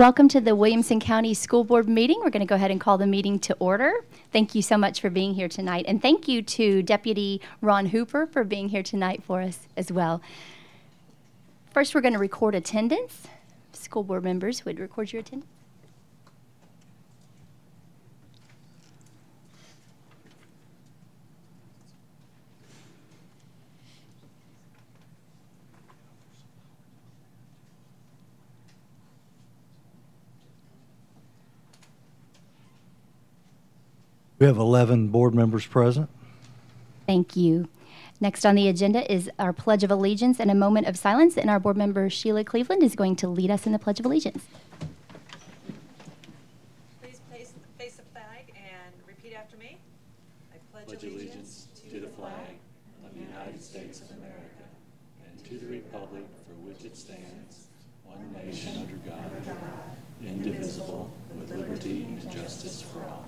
Welcome to the Williamson County School Board meeting. We're going to go ahead and call the meeting to order. Thank you so much for being here tonight. And thank you to Deputy Ron Hooper for being here tonight for us as well. First, we're going to record attendance. School board members would record your attendance. We have 11 board members present. Thank you. Next on the agenda is our Pledge of Allegiance and a moment of silence, and our board member Sheila Cleveland is going to lead us in the Pledge of Allegiance. Please place, face the flag and repeat after me. I pledge allegiance to the flag of the United States of America and to the republic for which it stands, one nation under God, indivisible, with liberty and justice for all.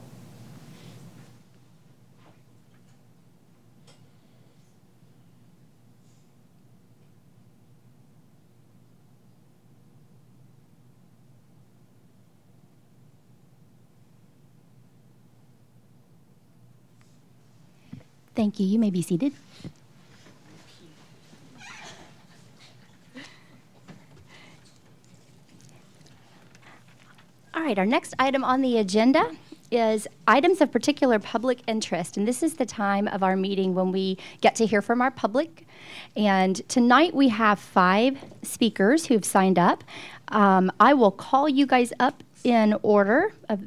Thank you. You may be seated. All right, our next item on the agenda is items of particular public interest. And this is the time of our meeting when we get to hear from our public. And tonight we have five speakers who've signed up. Um, I will call you guys up in order of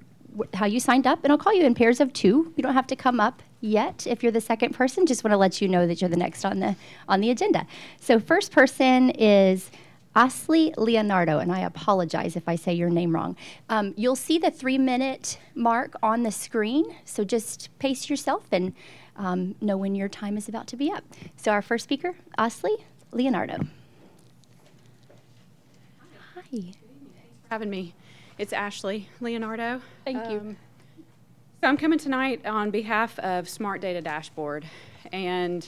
how you signed up, and I'll call you in pairs of two. You don't have to come up yet if you're the second person. Just want to let you know that you're the next on the on the agenda. So first person is Ashley Leonardo, and I apologize if I say your name wrong. Um, you'll see the three minute mark on the screen, so just pace yourself and um, know when your time is about to be up. So, our first speaker, Ashley Leonardo. Hi. Thanks for having me. It's Ashley Leonardo. Thank you. Um, so I'm coming tonight on behalf of Smart Data Dashboard, and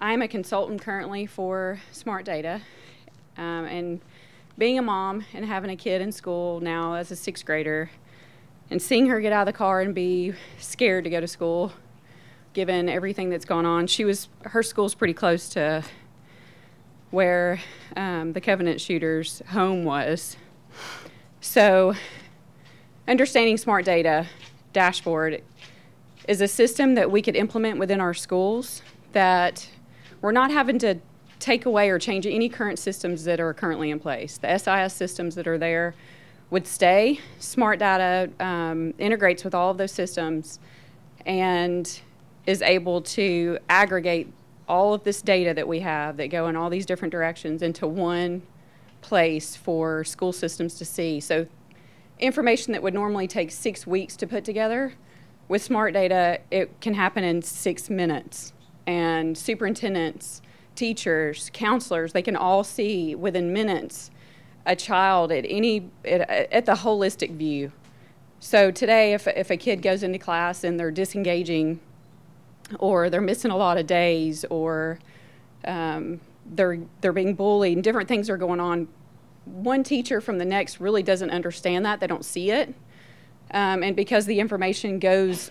I'm a consultant currently for Smart Data. Um, and being a mom and having a kid in school now as a sixth grader, and seeing her get out of the car and be scared to go to school, given everything that's gone on, she was her school's pretty close to where um, the Covenant shooter's home was. So, understanding smart data dashboard is a system that we could implement within our schools that we're not having to take away or change any current systems that are currently in place. The SIS systems that are there would stay. Smart data um, integrates with all of those systems and is able to aggregate all of this data that we have that go in all these different directions into one place for school systems to see. So, information that would normally take six weeks to put together, with smart data, it can happen in six minutes. And superintendents, teachers, counselors, they can all see within minutes a child at any at, at the holistic view. So today, if if a kid goes into class and they're disengaging, or they're missing a lot of days, or um, they're they're being bullied and different things are going on one teacher from the next really doesn't understand that. They don't see it. Um, and because the information goes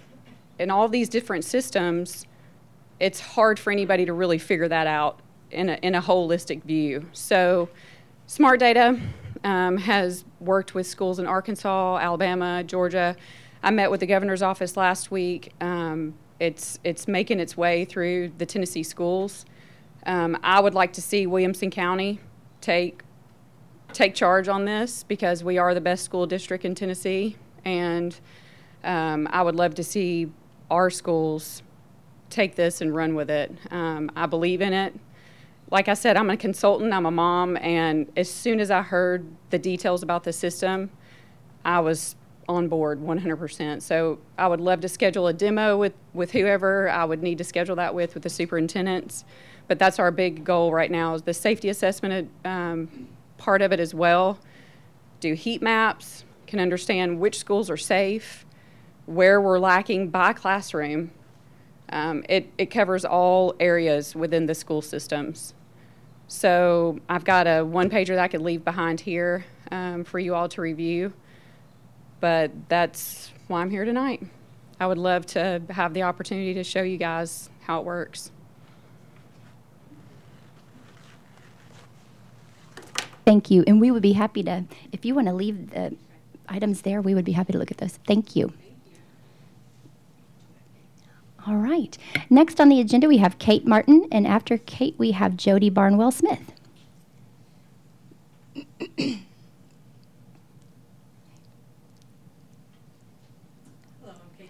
in all these different systems it's hard for anybody to really figure that out in a, in a holistic view. So smart data um, has worked with schools in arkansas alabama georgia. I met with the governor's office last week. Um, it's, it's making its way through the tennessee schools. Um, I would like to see Williamson County take take charge on this because we are the best school district in Tennessee, and um, I would love to see our schools take this and run with it. Um, I believe in it. Like I said, I'm a consultant, I'm a mom, and as soon as I heard the details about the system, I was on board 100%. So I would love to schedule a demo with, with whoever I would need to schedule that with, with the superintendents but that's our big goal right now is the safety assessment um, part of it as well. Do heat maps, can understand which schools are safe, where we're lacking by classroom. Um, it, it covers all areas within the school systems. So I've got a one pager that I could leave behind here um, for you all to review. But that's why I'm here tonight. I would love to have the opportunity to show you guys how it works. Thank you. And we would be happy to, if you want to leave the items there, we would be happy to look at those. Thank you. All right. Next on the agenda, we have Kate Martin, and after Kate, we have Jody Barnwell Smith.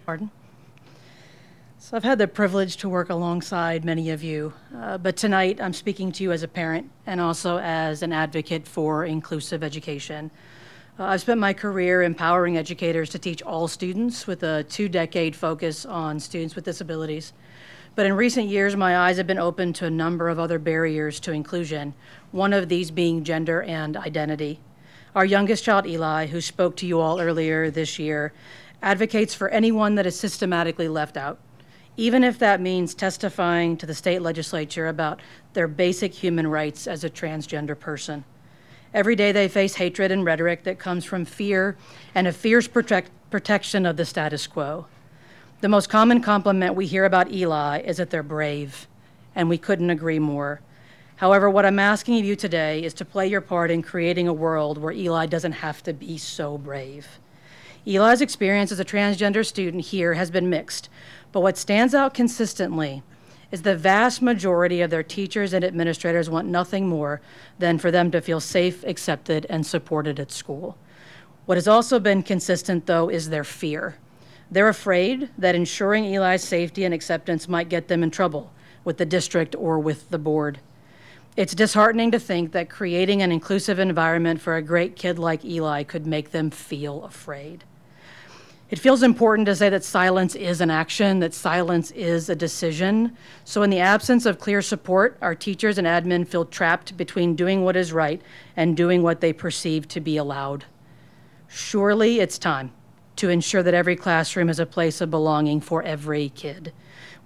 Pardon? So I've had the privilege to work alongside many of you, uh, but tonight I'm speaking to you as a parent and also as an advocate for inclusive education. Uh, I've spent my career empowering educators to teach all students with a two decade focus on students with disabilities. But in recent years, my eyes have been opened to a number of other barriers to inclusion, one of these being gender and identity. Our youngest child, Eli, who spoke to you all earlier this year, advocates for anyone that is systematically left out, even if that means testifying to the state legislature about their basic human rights as a transgender person. Every day they face hatred and rhetoric that comes from fear and a fierce protect- protection of the status quo. The most common compliment we hear about Eli is that they're brave, and we couldn't agree more. However, what I'm asking of you today is to play your part in creating a world where Eli doesn't have to be so brave. Eli's experience as a transgender student here has been mixed, but what stands out consistently is the vast majority of their teachers and administrators want nothing more than for them to feel safe, accepted, and supported at school. What has also been consistent, though, is their fear. They're afraid that ensuring Eli's safety and acceptance might get them in trouble with the district or with the board. It's disheartening to think that creating an inclusive environment for a great kid like Eli could make them feel afraid. It feels important to say that silence is an action, that silence is a decision. So, in the absence of clear support, our teachers and admin feel trapped between doing what is right and doing what they perceive to be allowed. Surely it's time to ensure that every classroom is a place of belonging for every kid.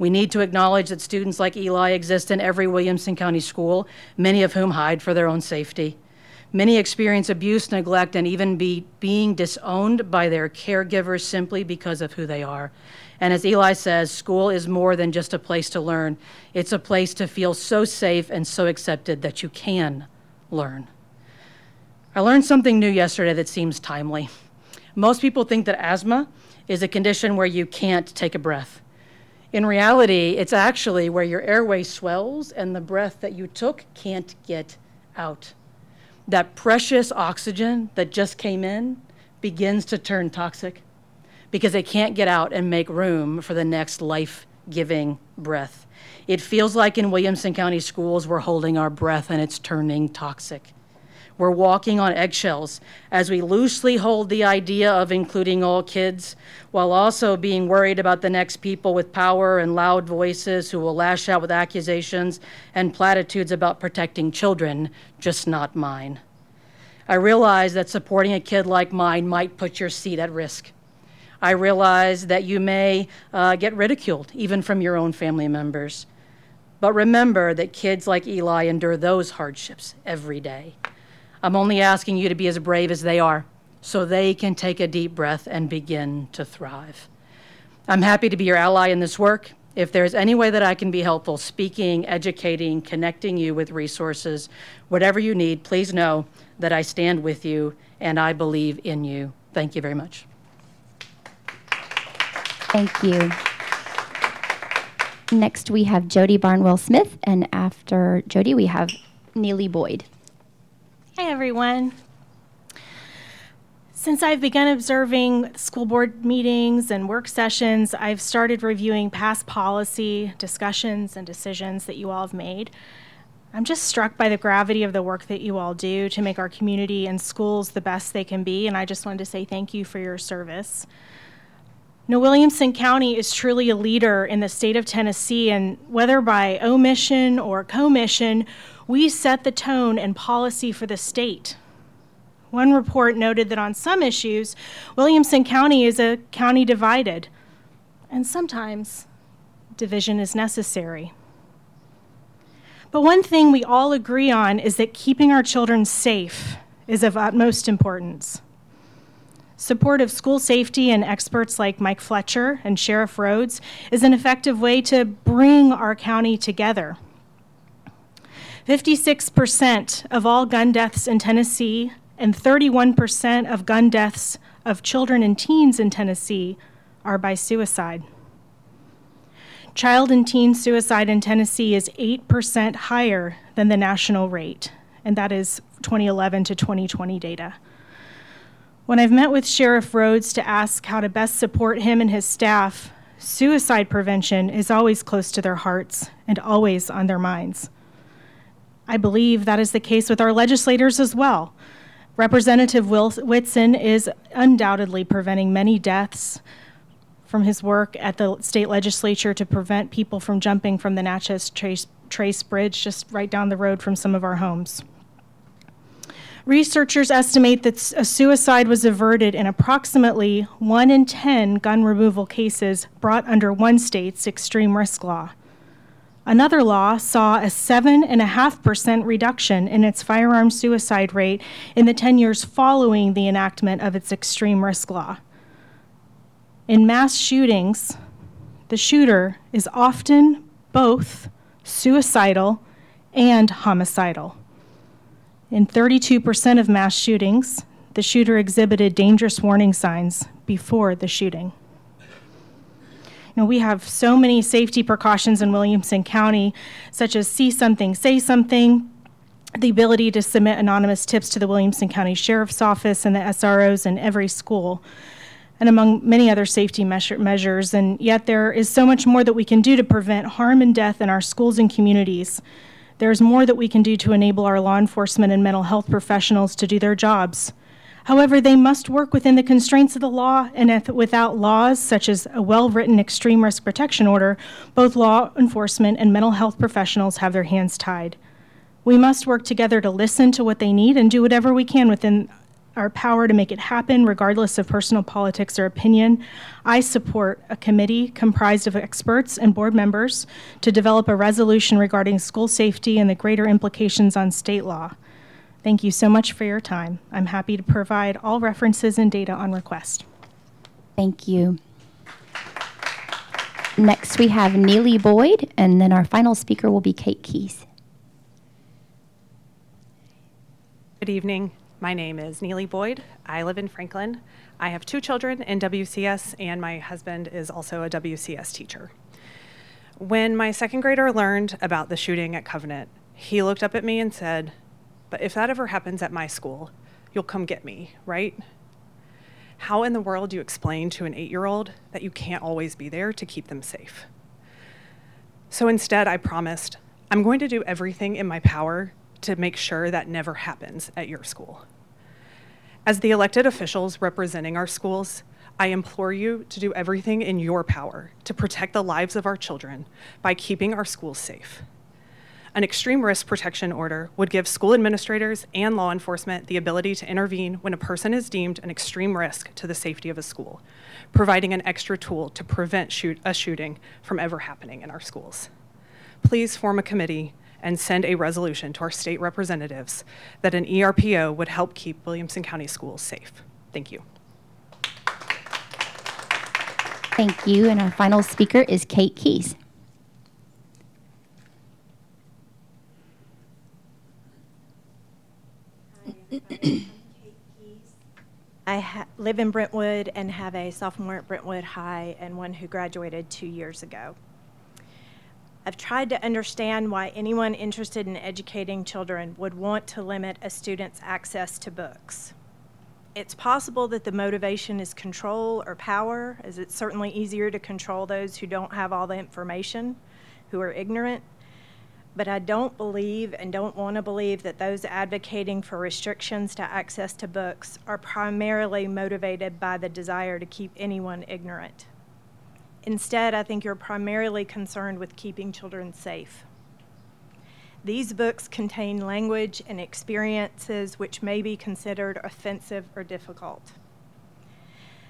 We need to acknowledge that students like Eli exist in every Williamson County school, many of whom hide for their own safety. Many experience abuse, neglect, and even be being disowned by their caregivers simply because of who they are. And as Eli says, school is more than just a place to learn, it's a place to feel so safe and so accepted that you can learn. I learned something new yesterday that seems timely. Most people think that asthma is a condition where you can't take a breath. In reality, it's actually where your airway swells and the breath that you took can't get out that precious oxygen that just came in begins to turn toxic because they can't get out and make room for the next life giving breath. It feels like in Williamson County schools, we're holding our breath and it's turning toxic. We're walking on eggshells as we loosely hold the idea of including all kids while also being worried about the next people with power and loud voices who will lash out with accusations and platitudes about protecting children, just not mine. I realize that supporting a kid like mine might put your seat at risk. I realize that you may uh, get ridiculed, even from your own family members. But remember that kids like Eli endure those hardships every day. I'm only asking you to be as brave as they are so they can take a deep breath and begin to thrive. I'm happy to be your ally in this work. If there's any way that I can be helpful, speaking, educating, connecting you with resources, whatever you need, please know that I stand with you and I believe in you. Thank you very much. Thank you. Next, we have Jody Barnwell Smith, and after Jody, we have Neely Boyd. Hi, everyone. Since I've begun observing school board meetings and work sessions, I've started reviewing past policy discussions and decisions that you all have made. I'm just struck by the gravity of the work that you all do to make our community and schools the best they can be, and I just wanted to say thank you for your service. Now, Williamson County is truly a leader in the state of Tennessee, and whether by omission or commission, we set the tone and policy for the state. One report noted that on some issues, Williamson County is a county divided, and sometimes division is necessary. But one thing we all agree on is that keeping our children safe is of utmost importance. Support of school safety and experts like Mike Fletcher and Sheriff Rhoden is an effective way to bring our county together. 56% of all gun deaths in Tennessee and 31% of gun deaths of children and teens in Tennessee are by suicide. Child and teen suicide in Tennessee is 8% higher than the national rate, and that is 2011 to 2020 data. When I've met with Sheriff Rhoden to ask how to best support him and his staff, suicide prevention is always close to their hearts and always on their minds. I believe that is the case with our legislators as well. Representative Whitson is undoubtedly preventing many deaths from his work at the state legislature to prevent people from jumping from the Natchez Trace, Trace Bridge just right down the road from some of our homes. Researchers estimate that a suicide was averted in approximately 1 in 10 gun removal cases brought under one state's extreme risk law. Another law saw a 7.5% reduction in its firearm suicide rate in the 10 years following the enactment of its extreme risk law. In mass shootings, the shooter is often both suicidal and homicidal. In 32% of mass shootings, the shooter exhibited dangerous warning signs before the shooting. Know, we have so many safety precautions in Williamson County, such as see something, say something, the ability to submit anonymous tips to the Williamson County Sheriff's Office and the SROs in every school and among many other safety measure, measures. And yet, there is so much more that we can do to prevent harm and death in our schools and communities. There's more that we can do to enable our law enforcement and mental health professionals to do their jobs. However, they must work within the constraints of the law, and without laws such as a well written extreme risk protection order, both law enforcement and mental health professionals have their hands tied. We must work together to listen to what they need and do whatever we can within our power to make it happen, regardless of personal politics or opinion. I support a committee comprised of experts and board members to develop a resolution regarding school safety and the greater implications on state law. Thank you so much for your time. I'm happy to provide all references and data on request. Thank you. Next, we have Neely Boyd, and then our final speaker will be Kate Keys. Good evening. My name is Neely Boyd. I live in Franklin. I have two children in WCS, and my husband is also a WCS teacher. When my second grader learned about the shooting at Covenant, he looked up at me and said, But if that ever happens at my school, you'll come get me, right? How in the world do you explain to an eight year old that you can't always be there to keep them safe? So instead, I promised, I'm going to do everything in my power to make sure that never happens at your school. As the elected officials representing our schools, I implore you to do everything in your power to protect the lives of our children by keeping our schools safe. An extreme risk protection order would give school administrators and law enforcement the ability to intervene when a person is deemed an extreme risk to the safety of a school, providing an extra tool to prevent shoot a shooting from ever happening in our schools. Please form a committee and send a resolution to our state representatives that an ERPO would help keep Williamson County schools safe. Thank you. Thank you. And our final speaker is Kate Keys. I ha- live in Brentwood and have a sophomore at Brentwood High and one who graduated two years ago. I've tried to understand why anyone interested in educating children would want to limit a student's access to books. It's possible that the motivation is control or power, as it's certainly easier to control those who don't have all the information, who are ignorant. But I don't believe and don't want to believe that those advocating for restrictions to access to books are primarily motivated by the desire to keep anyone ignorant. Instead, I think you're primarily concerned with keeping children safe. These books contain language and experiences which may be considered offensive or difficult.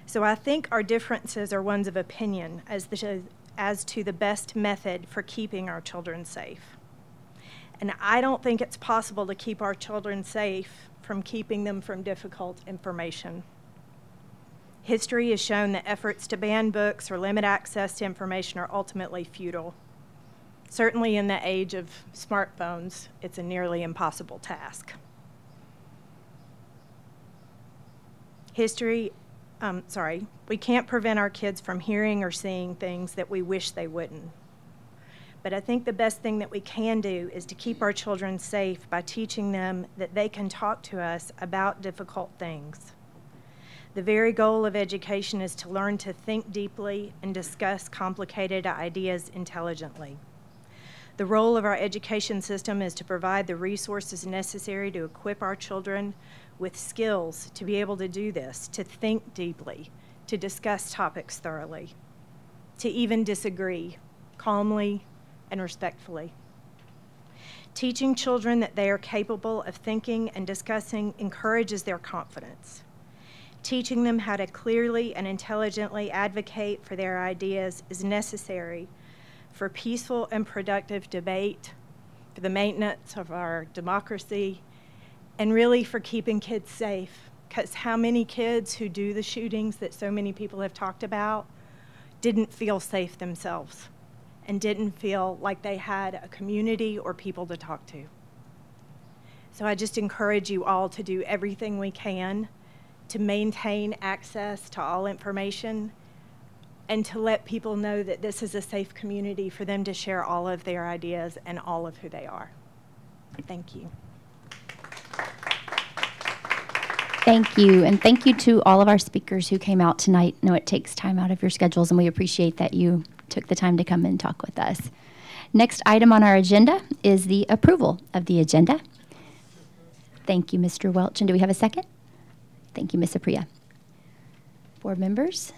So I think our differences are ones of opinion as, the, as to the best method for keeping our children safe. And I don't think it's possible to keep our children safe from keeping them from difficult information. History has shown that efforts to ban books or limit access to information are ultimately futile. Certainly, in the age of smartphones, it's a nearly impossible task. History, um, sorry, we can't prevent our kids from hearing or seeing things that we wish they wouldn't. But I think the best thing that we can do is to keep our children safe by teaching them that they can talk to us about difficult things. The very goal of education is to learn to think deeply and discuss complicated ideas intelligently. The role of our education system is to provide the resources necessary to equip our children with skills to be able to do this, to think deeply, to discuss topics thoroughly, to even disagree calmly and respectfully. Teaching children that they are capable of thinking and discussing encourages their confidence. Teaching them how to clearly and intelligently advocate for their ideas is necessary for peaceful and productive debate, for the maintenance of our democracy, and really for keeping kids safe. Because how many kids who do the shootings that so many people have talked about didn't feel safe themselves and didn't feel like they had a community or people to talk to? So I just encourage you all to do everything we can to maintain access to all information and to let people know that this is a safe community for them to share all of their ideas and all of who they are. Thank you. Thank you, and thank you to all of our speakers who came out tonight. I know it takes time out of your schedules, and we appreciate that you took the time to come and talk with us. Next item on our agenda is the approval of the agenda. Thank you, Mr. Welch. And do we have a second? Thank you, Ms. Aprea. Board members,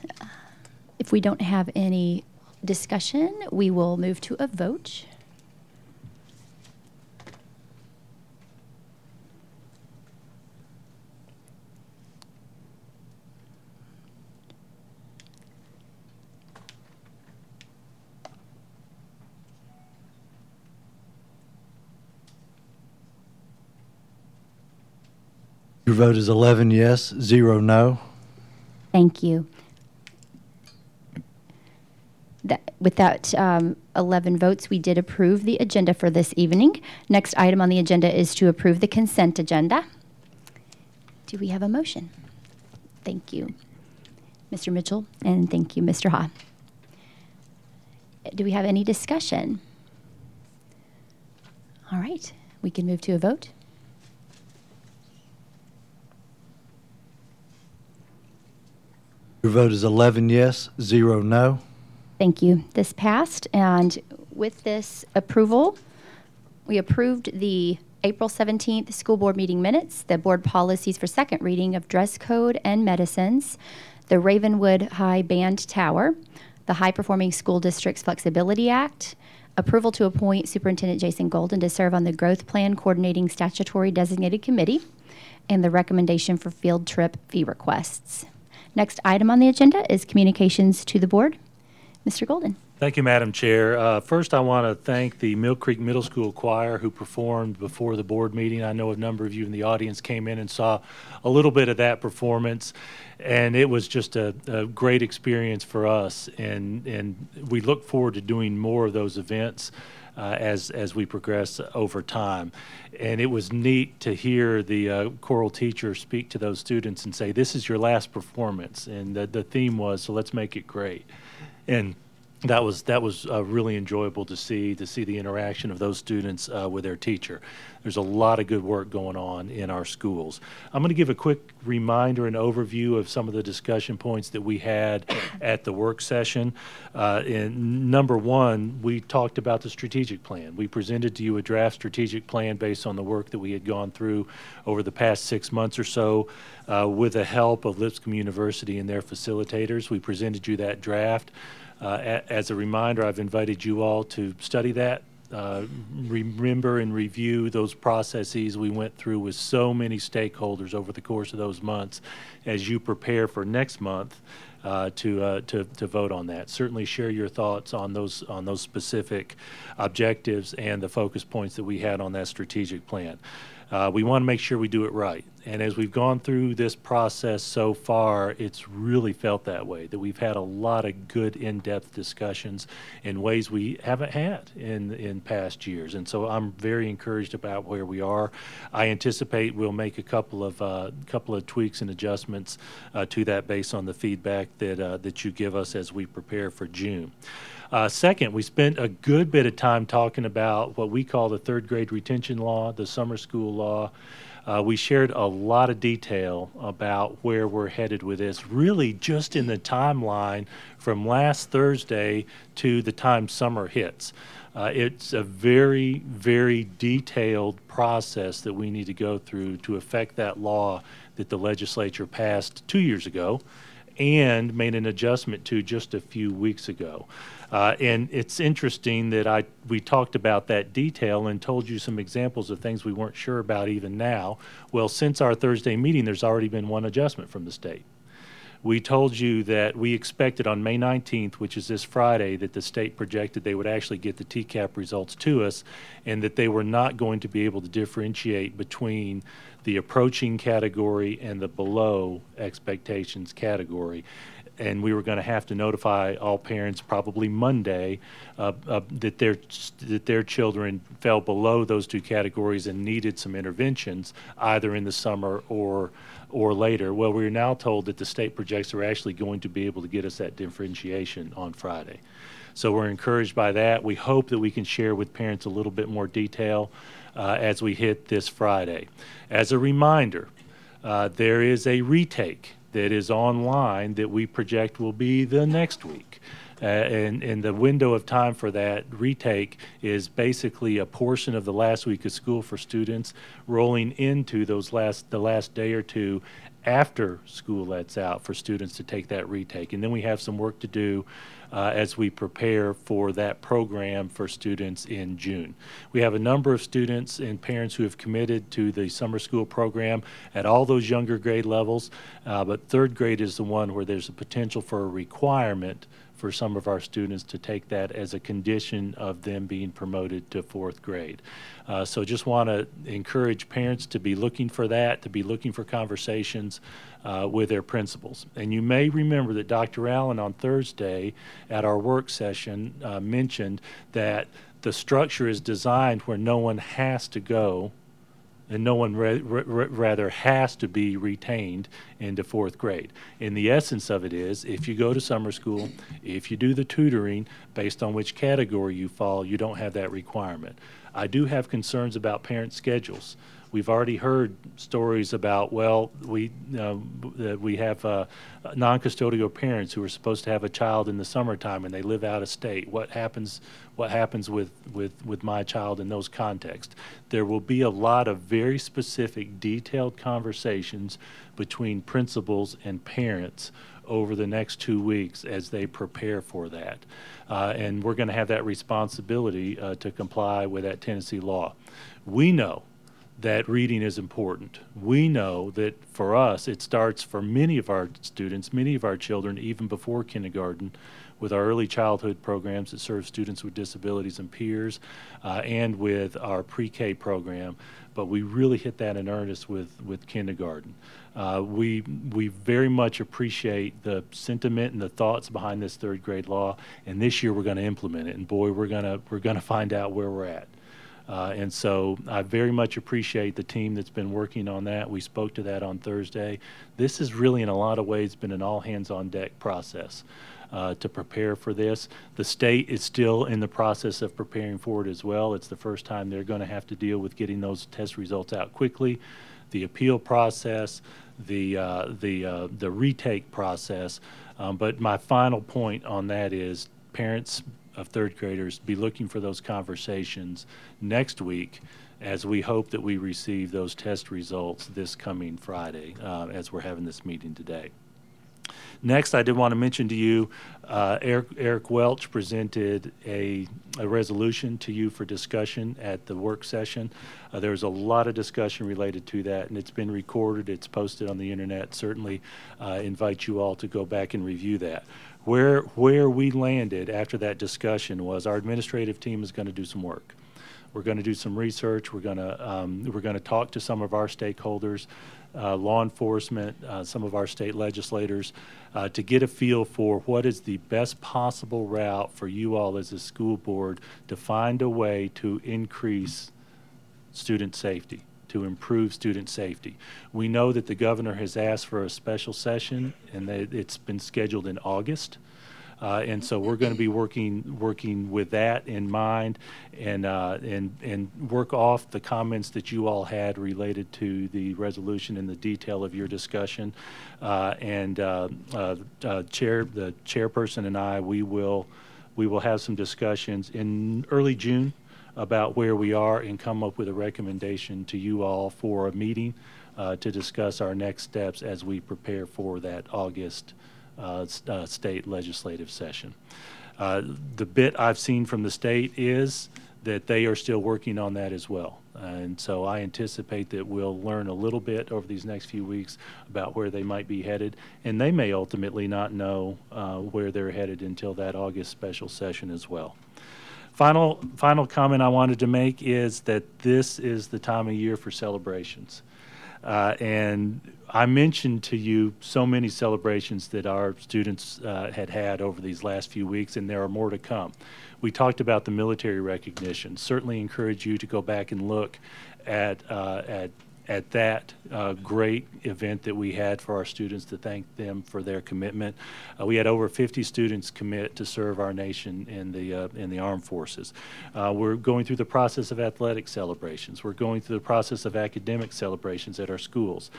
if we don't have any discussion, we will move to a vote. Your vote is 11 yes, 0 no. Thank you. That, with that um, 11 votes, we did approve the agenda for this evening. Next item on the agenda is to approve the consent agenda. Do we have a motion? Thank you, Mr. Mitchell, and thank you, Mr. Ha. Do we have any discussion? All right, we can move to a vote. Your vote is 11 yes, 0 no. Thank you. This passed, and with this approval, we approved the April 17th school board meeting minutes, the board policies for second reading of dress code and medicines, the Ravenwood High Band Tower, the High Performing School Districts Flexibility Act, approval to appoint Superintendent Jason Golden to serve on the Growth Plan Coordinating Statutory Designated Committee, and the recommendation for field trip fee requests. Next item on the agenda is communications to the board. Mr. Golden. Thank you, Madam Chair. Uh, First, I want to thank the Mill Creek Middle School Choir who performed before the board meeting. I know a number of you in the audience came in and saw a little bit of that performance, and it was just a, a great experience for us. And, and we look forward to doing more of those events uh, as, as we progress over time. And it was neat to hear the uh, choral teacher speak to those students and say, This is your last performance. And the, the theme was, So let's make it great and that was that was uh, really enjoyable to see to see the interaction of those students uh, with their teacher. There's a lot of good work going on in our schools. I'm going to give a quick reminder and overview of some of the discussion points that we had at the work session. Uh, in number one, we talked about the strategic plan. We presented to you a draft strategic plan based on the work that we had gone through over the past six months or so. Uh, with the help of Lipscomb University and their facilitators, we presented you that draft. Uh, As a reminder, I've invited you all to study that, uh, remember and review those processes we went through with so many stakeholders over the course of those months as you prepare for next month uh, to, uh, to to vote on that. Certainly, share your thoughts on those on those specific objectives and the focus points that we had on that strategic plan. Uh, we want to make sure we do it right. And as we've gone through this process so far, it's really felt that way, that we've had a lot of good in-depth discussions in ways we haven't had in, in past years. And so I'm very encouraged about where we are. I anticipate we'll make a couple of, uh, couple of tweaks and adjustments uh, to that based on the feedback that, uh, that you give us as we prepare for June. Uh, second, we spent a good bit of time talking about what we call the third grade retention law, the summer school law. Uh, we shared a lot of detail about where we're headed with this, really just in the timeline from last Thursday to the time summer hits. Uh, it's a very, very detailed process that we need to go through to affect that law that the legislature passed two years ago and made an adjustment to just a few weeks ago. Uh, and it's interesting that I we talked about that detail and told you some examples of things we weren't sure about even now. Well, since our Thursday meeting, there's already been one adjustment from the state. We told you that we expected on May 19th, which is this Friday, that the state projected they would actually get the TCAP results to us and that they were not going to be able to differentiate between the approaching category and the below expectations category and we were going to have to notify all parents probably Monday uh, uh, that their that their children fell below those two categories and needed some interventions either in the summer or or later. Well, we're now told that the state projects are actually going to be able to get us that differentiation on Friday. So we're encouraged by that. We hope that we can share with parents a little bit more detail uh, as we hit this Friday. As a reminder, uh, there is a retake that is online that we project will be the next week. Uh, and, and the window of time for that retake is basically a portion of the last week of school for students rolling into those last the last day or two after school lets out for students to take that retake. And then we have some work to do uh, as we prepare for that program for students in June. We have a number of students and parents who have committed to the summer school program at all those younger grade levels, uh, but third grade is the one where there's a potential for a requirement for some of our students to take that as a condition of them being promoted to fourth grade. Uh, so just want to encourage parents to be looking for that, to be looking for conversations uh, with their principals. And you may remember that Dr. Allen on Thursday at our work session uh, mentioned that the structure is designed where no one has to go and no one ra- ra- rather has to be retained into fourth grade. And the essence of it is if you go to summer school, if you do the tutoring based on which category you fall, you don't have that requirement. I do have concerns about parent schedules. We've already heard stories about, well, we, uh, we have uh, non custodial parents who are supposed to have a child in the summertime and they live out of state. What happens, what happens with, with, with my child in those contexts? There will be a lot of very specific, detailed conversations between principals and parents over the next two weeks as they prepare for that. Uh, and we're going to have that responsibility uh, to comply with that Tennessee law. We know that reading is important. We know that for us, it starts for many of our students, many of our children, even before kindergarten, with our early childhood programs that serve students with disabilities and peers, uh, and with our pre K program. But we really hit that in earnest with, with kindergarten. Uh, we, we very much appreciate the sentiment and the thoughts behind this third grade law, and this year we're going to implement it. And boy, we're going we're going to find out where we're at. Uh, and so I very much appreciate the team that's been working on that. We spoke to that on Thursday. This has really, in a lot of ways, been an all hands on deck process. Uh, to prepare for this. The state is still in the process of preparing for it as well. It's the first time they're going to have to deal with getting those test results out quickly. The appeal process, the uh, the uh, the retake process. Um, but my final point on that is parents of third graders be looking for those conversations next week as we hope that we receive those test results this coming Friday uh, as we're having this meeting today. Next, I did want to mention to you, uh, Eric, Eric Welch presented a, a resolution to you for discussion at the work session. Uh, there was a lot of discussion related to that, and it's been recorded. It's posted on the internet. Certainly, uh, invite you all to go back and review that. Where where we landed after that discussion was our administrative team is going to do some work. We're going to do some research. We're going to um, we're going to talk to some of our stakeholders, uh, law enforcement, uh, some of our state legislators, uh, to get a feel for what is the best possible route for you all as a school board to find a way to increase student safety, to improve student safety. We know that the governor has asked for a special session, and that it's been scheduled in August. Uh, and so we're going to be working working with that in mind, and uh, and and work off the comments that you all had related to the resolution and the detail of your discussion. Uh, and uh, uh, uh, chair, the chairperson and I, we will we will have some discussions in early June about where we are and come up with a recommendation to you all for a meeting uh, to discuss our next steps as we prepare for that August uh, uh, state legislative session. Uh, The bit I've seen from the state is that they are still working on that as well. And so I anticipate that we'll learn a little bit over these next few weeks about where they might be headed. And they may ultimately not know uh, where they're headed until that August special session as well. Final, final comment I wanted to make is that this is the time of year for celebrations. Uh, and I mentioned to you so many celebrations that our students uh, had had over these last few weeks, and there are more to come. We talked about the military recognition. Certainly encourage you to go back and look at, uh, at at that uh, great event that we had for our students to thank them for their commitment. Uh, we had over 50 students commit to serve our nation in the uh, in the armed forces. Uh, we're going through the process of athletic celebrations. We're going through the process of academic celebrations at our schools.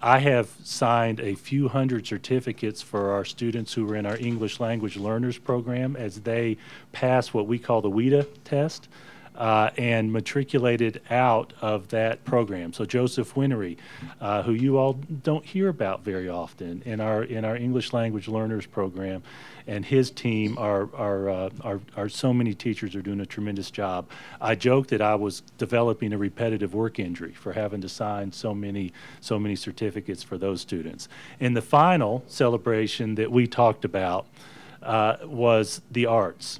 I have signed a few hundred certificates for our students who are in our English language learners program as they pass what we call the WIDA test uh, and matriculated out of that program. So Joseph Wimberly, uh, who you all don't hear about very often in our in our English language learners program, and his team are are, uh, are are so many teachers are doing a tremendous job. I joked that I was developing a repetitive work injury for having to sign so many so many certificates for those students. And the final celebration that we talked about uh, was the arts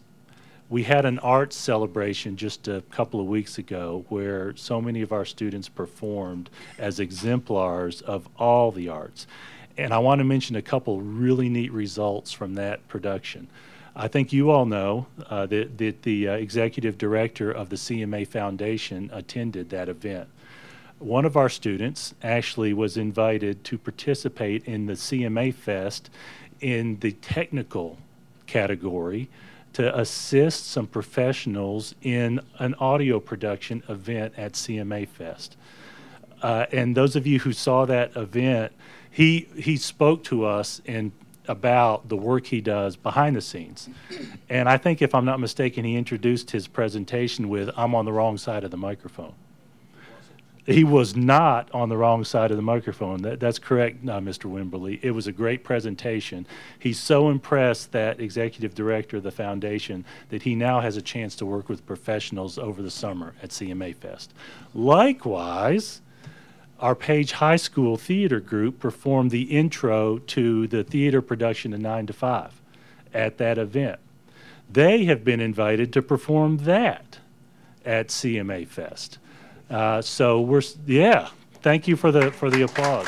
we had an arts celebration just a couple of weeks ago where so many of our students performed as exemplars of all the arts. And I want to mention a couple really neat results from that production. I think you all know uh, that, that the uh, executive director of the CMA Foundation attended that event. One of our students Ashley, was invited to participate in the CMA Fest in the technical category to assist some professionals in an audio production event at CMA Fest. Uh, and those of you who saw that event, he he spoke to us in about the work he does behind the scenes. And I think if I'm not mistaken, he introduced his presentation with I'm on the wrong side of the microphone. He was not on the wrong side of the microphone. That, that's correct, uh, Mr. Wimberly. It was a great presentation. He's so impressed that executive director of the foundation that he now has a chance to work with professionals over the summer at CMA Fest. Likewise, our Page High School theater group performed the intro to the theater production of 9 to 5 at that event. They have been invited to perform that at CMA Fest. Uh, so we're yeah. Thank you for the for the applause.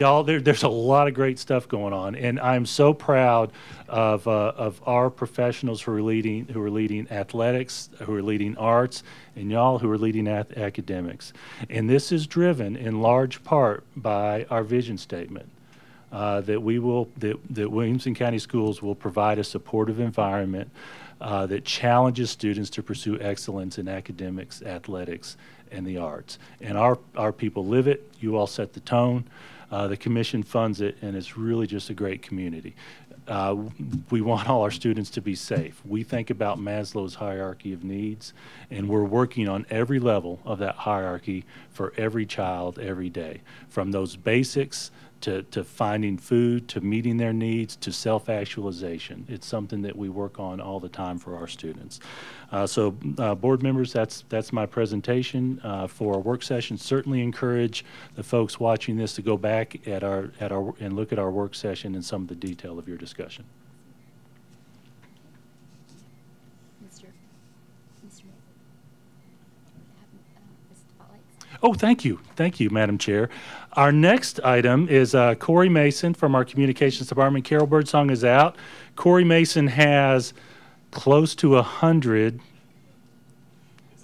Y'all, there, there's a lot of great stuff going on, and I'm so proud of uh, of our professionals who are leading who are leading athletics, who are leading arts, and y'all who are leading ath- academics. And this is driven in large part by our vision statement uh, that we will that, that Williamson County Schools will provide a supportive environment uh, that challenges students to pursue excellence in academics, athletics, and the arts. And our our people live it. You all set the tone. Uh, the commission funds it, and it's really just a great community. Uh, we want all our students to be safe. We think about Maslow's hierarchy of needs, and we're working on every level of that hierarchy for every child every day, from those basics to, to finding food, to meeting their needs, to self-actualization. It's something that we work on all the time for our students. Uh, so, uh, board members, that's that's my presentation uh, for our work session. Certainly encourage the folks watching this to go back at our at our and look at our work session and some of the detail of your discussion. Mr. Mr. Mayor. Have, uh, the spotlights. Oh, thank you. Thank you, Madam Chair. Our next item is uh, Corey Mason from our Communications Department. Carol Birdsong is out. Corey Mason has close to a hundred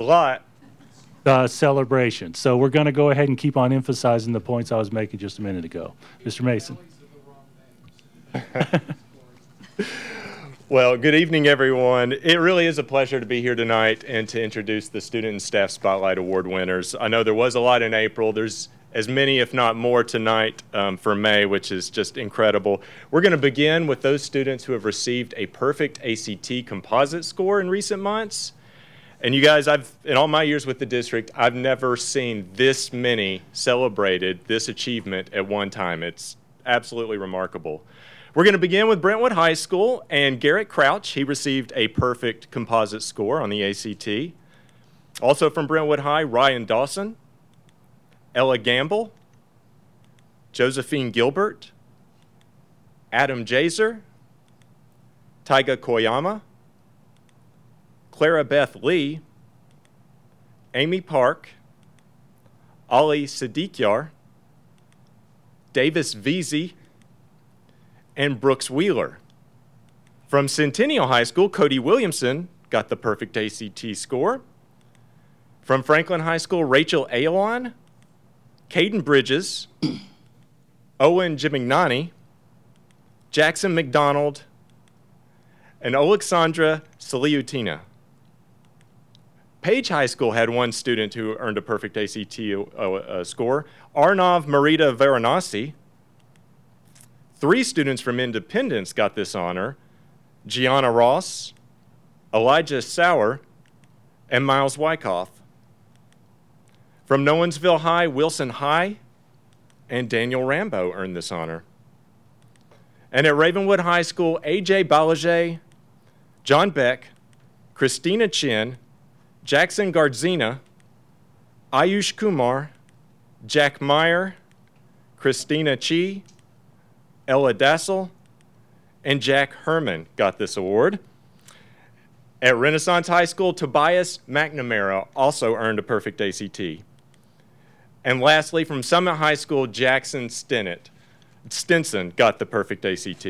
A lot. uh, celebrations. So we're going to go ahead and keep on emphasizing the points I was making just a minute ago. Mr. Mason. Well, good evening, everyone. It really is a pleasure to be here tonight and to introduce the Student and Staff Spotlight Award winners. I know there was a lot in April. There's as many, if not more, tonight um, for May, which is just incredible. We're going to begin with those students who have received a perfect ACT composite score in recent months. And you guys, I've in all my years with the district, I've never seen this many celebrated this achievement at one time. It's absolutely remarkable. We're going to begin with Brentwood High School and Garrett Crouch. He received a perfect composite score on the ACT. Also from Brentwood High, Ryan Dawson, Ella Gamble, Josephine Gilbert, Adam Jazer, Taiga Koyama, Clara Beth Lee, Amy Park, Ali Sadikyar, Davis Veazey, and Brooks Wheeler. From Centennial High School, Cody Williamson got the perfect ACT score. From Franklin High School, Rachel Ailon, Caden Bridges, Owen Jimignani, Jackson McDonald, and Alexandra Saliutina. Page High School had one student who earned a perfect ACT uh, uh, score, Arnav Marita Varanasi. Three students from Independence got this honor Gianna Ross, Elijah Sauer, and Miles Wyckoff. From Nolensville High, Wilson High, and Daniel Rambo earned this honor. And at Ravenwood High School, AJ Balaje, John Beck, Christina Chin, Jackson Gardzina, Ayush Kumar, Jack Meyer, Christina Chi, Ella Dassel, and Jack Herman got this award. At Renaissance High School, Tobias McNamara also earned a perfect ACT. And lastly, from Summit High School, Jackson Stinnett, Stinson got the perfect ACT.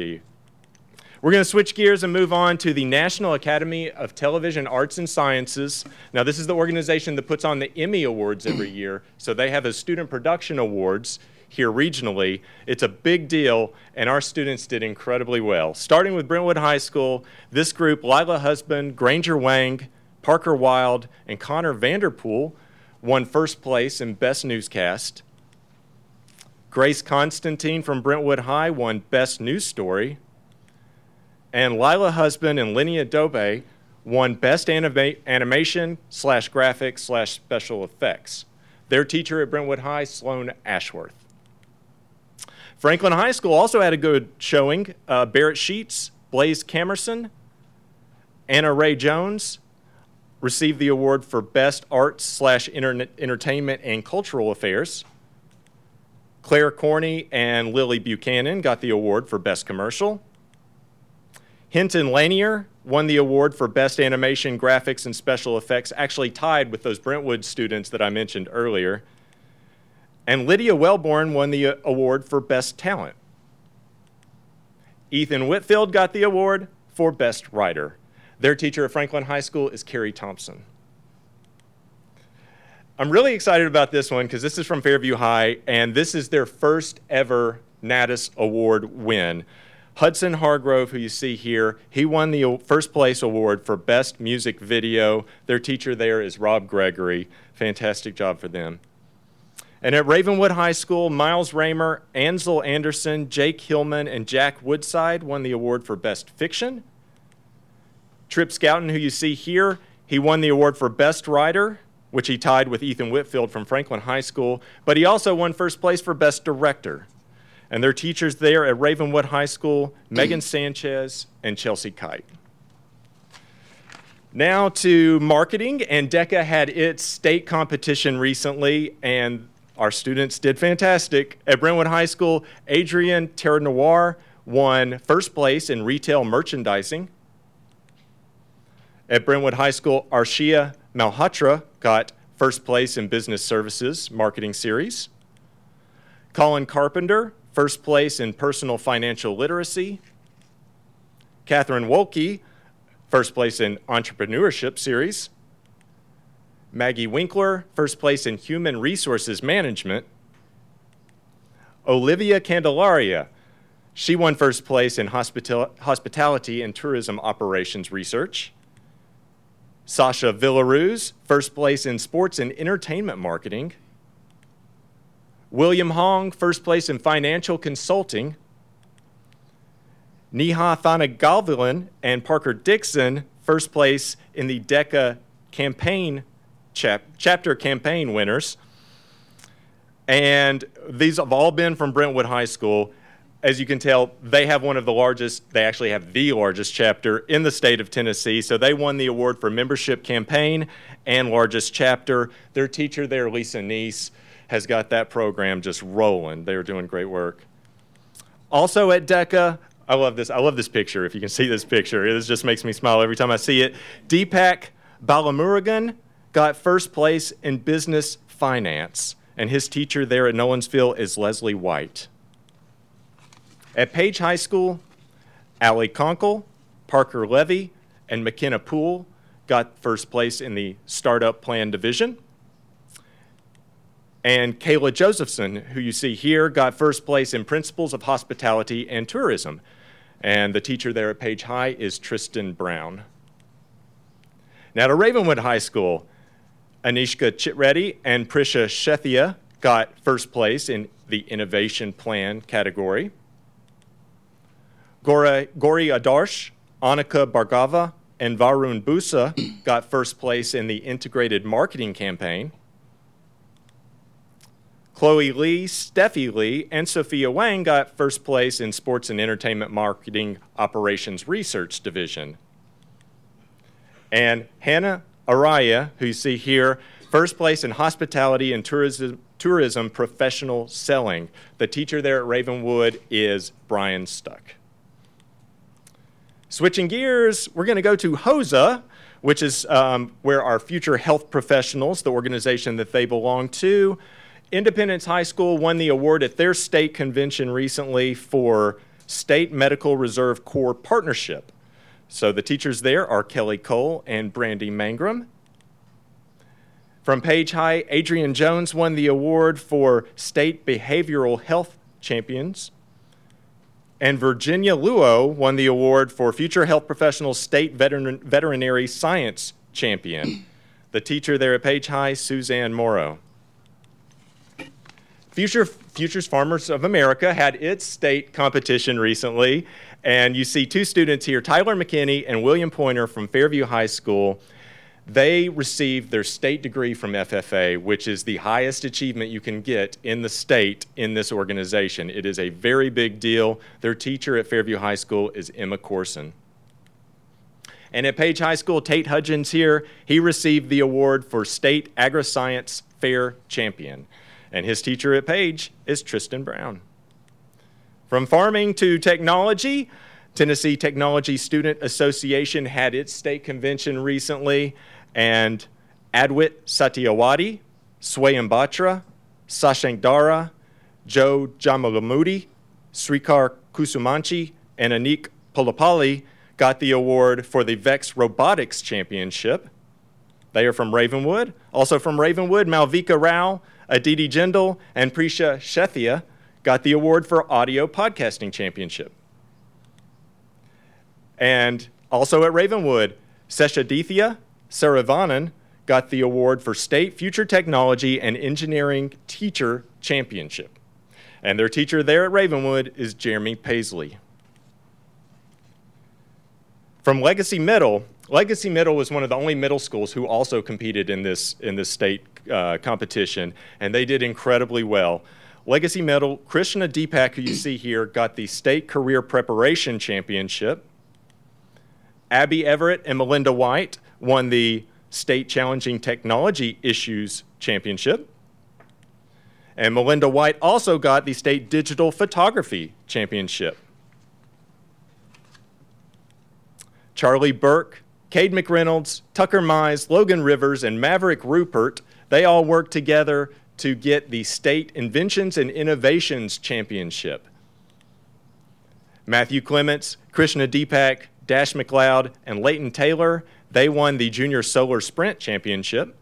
We're going to switch gears and move on to the National Academy of Television Arts and Sciences. Now, this is the organization that puts on the Emmy Awards every year, so they have a Student Production Awards here regionally. It's a big deal, and our students did incredibly well. Starting with Brentwood High School, this group, Lila Husband, Granger Wang, Parker Wild, and Connor Vanderpool, won first place in Best Newscast. Grace Constantine from Brentwood High won Best News Story. And Lila Husband and Linnea Dobe won Best anima- Animation slash Graphics slash Special Effects. Their teacher at Brentwood High, Sloan Ashworth. Franklin High School also had a good showing. Uh, Barrett Sheets, Blaze Camerson, Anna Ray Jones received the award for Best Arts slash Entertainment and Cultural Affairs. Claire Corney and Lily Buchanan got the award for Best Commercial. Hinton Lanier won the award for Best Animation, Graphics, and Special Effects, actually tied with those Brentwood students that I mentioned earlier. And Lydia Wellborn won the uh, award for Best Talent. Ethan Whitfield got the award for Best Writer. Their teacher at Franklin High School is Carrie Thompson. I'm really excited about this one because this is from Fairview High, and this is their first ever NATAS Award win. Hudson Hargrove, who you see here, he won the first place award for Best Music Video. Their teacher there is Rob Gregory. Fantastic job for them. And at Ravenwood High School, Miles Raymer, Ansel Anderson, Jake Hillman, and Jack Woodside won the award for Best Fiction. Trip Scouten, who you see here, he won the award for Best Writer, which he tied with Ethan Whitfield from Franklin High School, but he also won first place for Best Director. And their teachers there at Ravenwood High School, Megan Sanchez and Chelsea Kite. Now to marketing, and DECA had its state competition recently, and our students did fantastic. At Brentwood High School, Adrian Terra Noir won first place in retail merchandising. At Brentwood High School, Arshia Malhotra got first place in business services marketing series. Colin Carpenter, first place in personal financial literacy. Catherine Wolke, first place in entrepreneurship series. Maggie Winkler, first place in human resources management. Olivia Candelaria, she won first place in hospital- hospitality and tourism operations research. Sasha Villaruz, first place in sports and entertainment marketing. William Hong, first place in financial consulting. Neha Thanagalvilan and Parker Dixon, first place in the DECA campaign chap- chapter campaign winners. And these have all been from Brentwood High School. As you can tell, they have one of the largest, they actually have the largest chapter in the state of Tennessee. So they won the award for membership campaign and largest chapter. Their teacher there, Lisa Neese, has got that program just rolling. They're doing great work. Also at DECA, I love this. I love this picture. If you can see this picture, it just makes me smile every time I see it. Deepak Balamurugan got first place in business finance, and his teacher there at Nolensville is Leslie White. At Page High School, Allie Conkle, Parker Levy, and McKenna Poole got first place in the Startup Plan Division. And Kayla Josephson, who you see here, got first place in Principles of Hospitality and Tourism. And the teacher there at Page High is Tristan Brown. Now to Ravenwood High School, Anishka Chitreddy and Prisha Shethia got first place in the Innovation Plan category. Gori, Gori Adarsh, Anika Bargava, and Varun Busa got first place in the Integrated Marketing campaign. Chloe Lee, Steffi Lee, and Sophia Wang got first place in Sports and Entertainment Marketing Operations Research Division. And Hannah Araya, who you see here, first place in Hospitality and Tourism, tourism Professional Selling. The teacher there at Ravenwood is Brian Stuck. Switching gears, we're going to go to HOSA, which is um, where our future health professionals, the organization that they belong to, Independence High School won the award at their state convention recently for State Medical Reserve Corps Partnership. So the teachers there are Kelly Cole and Brandy Mangrum. From Page High, Adrian Jones won the award for State Behavioral Health Champions. And Virginia Luo won the award for Future Health Professional State Veteran- Veterinary Science Champion. The teacher there at Page High, Suzanne Morrow. Future, Futures Farmers of America had its state competition recently, and you see two students here, Tyler McKinney and William Pointer from Fairview High School. They received their state degree from FFA, which is the highest achievement you can get in the state in this organization. It is a very big deal. Their teacher at Fairview High School is Emma Corson. And at Page High School, Tate Hudgens here, he received the award for State Agri-Science Fair Champion and his teacher at Page is Tristan Brown. From farming to technology, Tennessee Technology Student Association had its state convention recently, and Adwit Satyawadi, Swayam Batra, Sashank Dara, Joe Jamalamudi, Srikar Kusumanchi, and Anik Polapali got the award for the VEX Robotics Championship. They are from Ravenwood. Also from Ravenwood, Malvika Rao, Aditi Jindal and Prisha Shethia got the award for Audio Podcasting Championship. And also at Ravenwood, Seshadithya Saravanan got the award for State Future Technology and Engineering Teacher Championship. And their teacher there at Ravenwood is Jeremy Paisley. From Legacy Middle, Legacy Middle was one of the only middle schools who also competed in this, in this state uh, competition, and they did incredibly well. Legacy Middle, Krishna Deepak, who you see here, got the State Career Preparation Championship. Abby Everett and Melinda White won the State Challenging Technology Issues Championship. And Melinda White also got the State Digital Photography Championship. Charlie Burke, Cade McReynolds, Tucker Mize, Logan Rivers, and Maverick Rupert, they all worked together to get the State Inventions and Innovations Championship. Matthew Clements, Krishna Deepak, Dash McLeod, and Leighton Taylor, they won the Junior Solar Sprint Championship.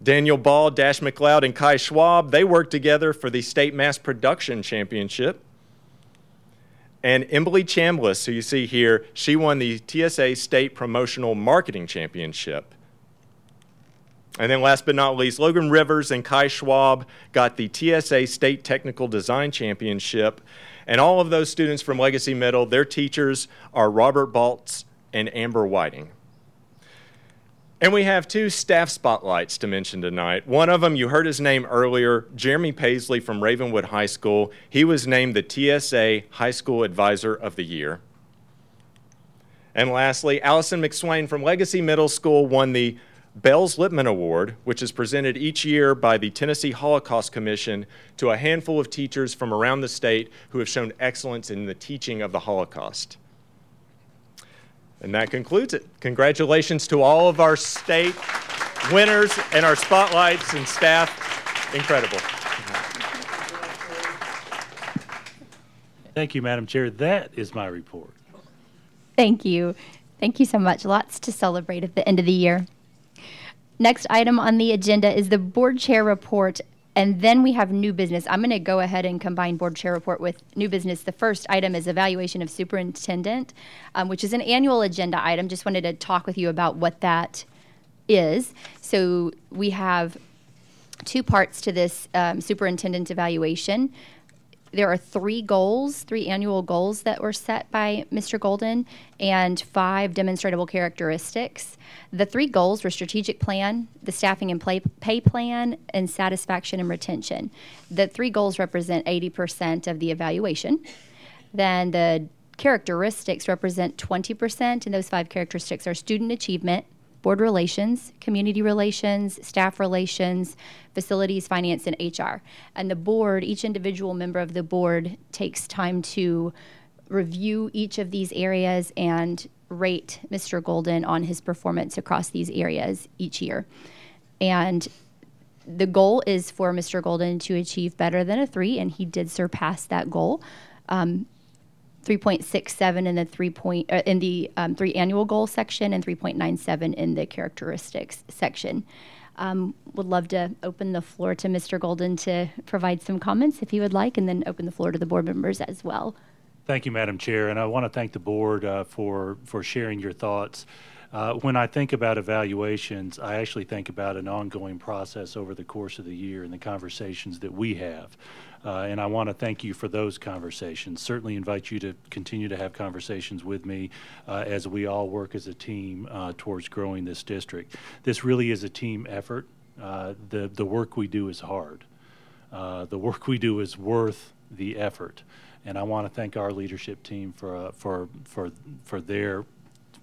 Daniel Ball, Dash McLeod, and Kai Schwab, they worked together for the State Mass Production Championship. And Emily Chambliss, who you see here, she won the TSA State Promotional Marketing Championship. And then last but not least, Logan Rivers and Kai Schwab got the TSA State Technical Design Championship. And all of those students from Legacy Middle, their teachers are Robert Baltz and Amber Whiting. And we have two staff spotlights to mention tonight. One of them, you heard his name earlier, Jeremy Paisley from Ravenwood High School. He was named the TSA High School Advisor of the Year. And lastly, Allison McSwain from Legacy Middle School won the Belz-Lipman Award, which is presented each year by the Tennessee Holocaust Commission to a handful of teachers from around the state who have shown excellence in the teaching of the Holocaust. And that concludes it. Congratulations to all of our state winners and our spotlights and staff. Incredible. Thank you, Madam Chair. That is my report. Thank you. Thank you so much. Lots to celebrate at the end of the year. Next item on the agenda is the board chair report, and then we have new business. I'm going to go ahead and combine board chair report with new business. The first item is evaluation of superintendent, um, which is an annual agenda item. Just wanted to talk with you about what that is. So we have two parts to this um, superintendent evaluation there are three goals, three annual goals that were set by Mr. Golden, and five demonstrable characteristics. The three goals were strategic plan, the staffing and play, pay plan, and satisfaction and retention. The three goals represent 80% of the evaluation. Then the characteristics represent 20%, and those five characteristics are student achievement, board relations, community relations, staff relations, facilities, finance, and HR. And the board, each individual member of the board takes time to review each of these areas and rate Mr. Golden on his performance across these areas each year. And the goal is for Mr. Golden to achieve better than a three, and he did surpass that goal. Um, 3.67 in the three point uh, in the um, three annual goal section and 3.97 in the characteristics section. Um, would love to open the floor to Mr. Golden to provide some comments if he would like, and then open the floor to the board members as well. Thank you, Madam Chair, and I want to thank the board uh, for for sharing your thoughts. Uh, when I think about evaluations, I actually think about an ongoing process over the course of the year and the conversations that we have. Uh, and I want to thank you for those conversations. Certainly invite you to continue to have conversations with me uh, as we all work as a team uh, towards growing this district. This really is a team effort. Uh, the, the work we do is hard. Uh, the work we do is worth the effort. And I want to thank our leadership team for, uh, for, for, for their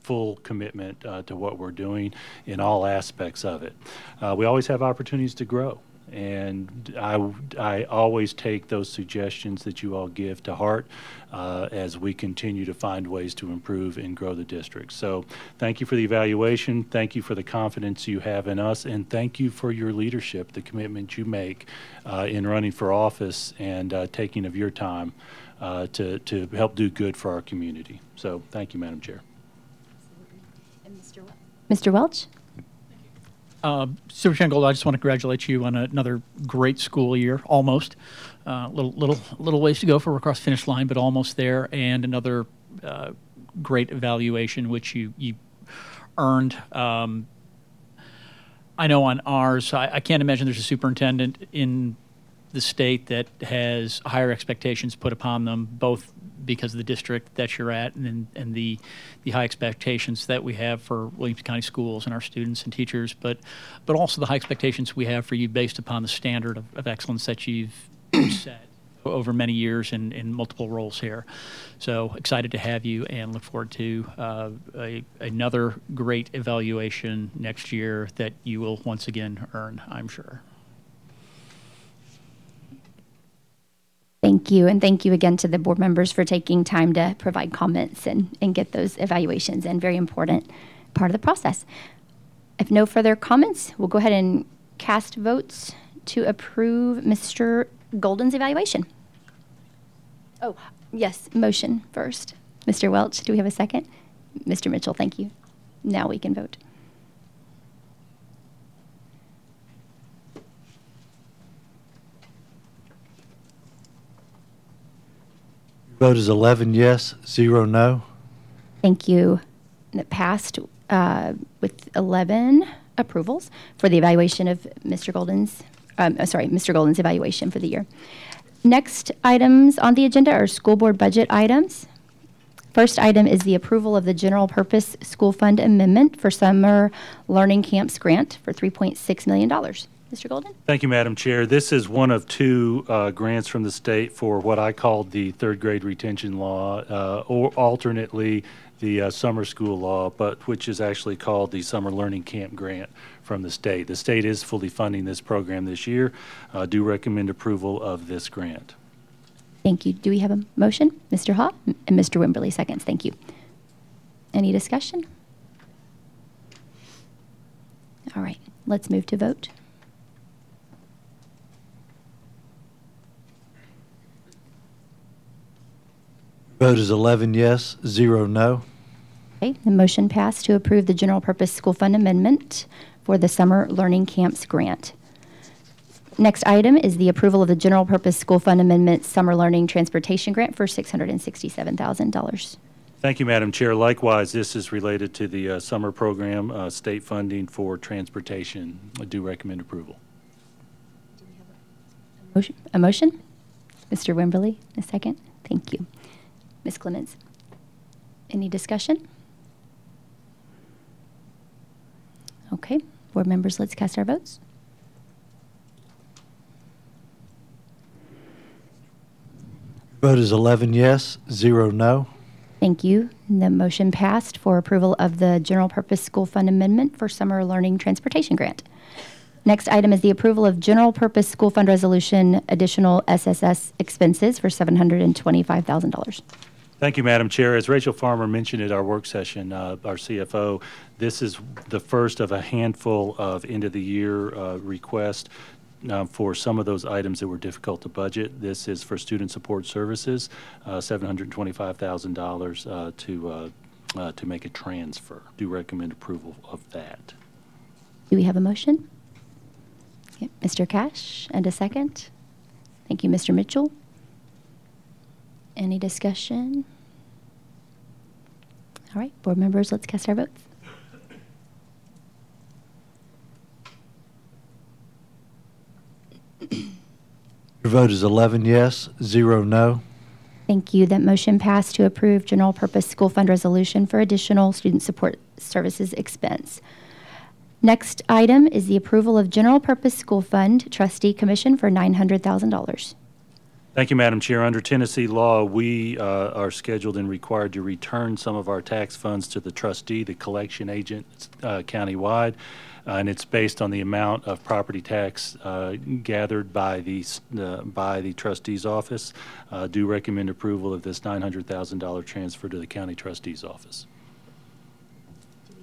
full commitment uh, to what we're doing in all aspects of it. Uh, we always have opportunities to grow. And I, I always take those suggestions that you all give to heart uh, as we continue to find ways to improve and grow the district. So thank you for the evaluation. Thank you for the confidence you have in us. And thank you for your leadership, the commitment you make uh, in running for office and uh, taking of your time uh, to, to help do good for our community. So thank you, Madam Chair. Mr. Welch? Uh, Superintendent Gold, I just want to congratulate you on another great school year, almost. Uh, little, little, little ways to go for across finish line, but almost there, and another uh, great evaluation which you you earned. Um, I know on ours, I, I can't imagine there's a superintendent in the state that has higher expectations put upon them, both because of the district that you're at and, and the, the high expectations that we have for Williamson County schools and our students and teachers, but, but also the high expectations we have for you based upon the standard of, of excellence that you've set over many years in, in multiple roles here. So excited to have you and look forward to uh, a, another great evaluation next year that you will once again earn, I'm sure. Thank you, and thank you again to the board members for taking time to provide comments and, and get those evaluations and Very important part of the process. If no further comments, we'll go ahead and cast votes to approve Mr. Golden's evaluation. Oh, yes, motion first. Mr. Welch, do we have a second? Mr. Mitchell, thank you. Now we can vote. Vote is 11 yes, 0 no. Thank you. It passed uh, with 11 approvals for the evaluation of Mr. Golden's, um, uh, sorry, Mr. Golden's evaluation for the year. Next items on the agenda are school board budget items. First item is the approval of the general purpose school fund amendment for summer learning camps grant for $3.6 million. Mr. Golden? Thank you, Madam Chair. This is one of two uh, grants from the state for what I called the third grade retention law, uh, or alternately the uh, summer school law, but which is actually called the summer learning camp grant from the state. The state is fully funding this program this year. Uh, do recommend approval of this grant. Thank you. Do we have a motion? Mr. Haw and Mr. Wimberly seconds. Thank you. Any discussion? All right, let's move to vote. Vote is 11 yes, 0 no. Okay, the motion passed to approve the general purpose school fund amendment for the summer learning camps grant. Next item is the approval of the general purpose school fund amendment summer learning transportation grant for $667,000. Thank you, Madam Chair. Likewise, this is related to the uh, summer program, uh, state funding for transportation. I do recommend approval. Motion, a motion? Mr. Wimberly, a second? Thank you. Ms. Clements? Any discussion? Okay, board members, let's cast our votes. Vote is 11 yes, 0 no. Thank you. The motion passed for approval of the general purpose school fund amendment for summer learning transportation grant. Next item is the approval of general purpose school fund resolution additional SSS expenses for $725,000. Thank you, Madam Chair. As Rachel Farmer mentioned at our work session, uh, our CFO, this is the first of a handful of end-of-the-year uh, requests uh, for some of those items that were difficult to budget. This is for student support services, uh, $725,000 uh, to uh, uh, to make a transfer. Do recommend approval of that. Do we have a motion? Mr. Cash, and a second. Thank you, Mr. Mitchell. Any discussion? All right, board members, let's cast our votes. Your vote is 11 yes, 0 no. Thank you. That motion passed to approve general purpose school fund resolution for additional student support services expense. Next item is the approval of general purpose school fund trustee commission for $900,000. Thank you, Madam Chair. Under Tennessee law, we uh, are scheduled and required to return some of our tax funds to the trustee, the collection agent uh, countywide, uh, and it's based on the amount of property tax uh, gathered by the uh, by the trustee's office. Uh, do recommend approval of this $900,000 transfer to the county trustee's office. Do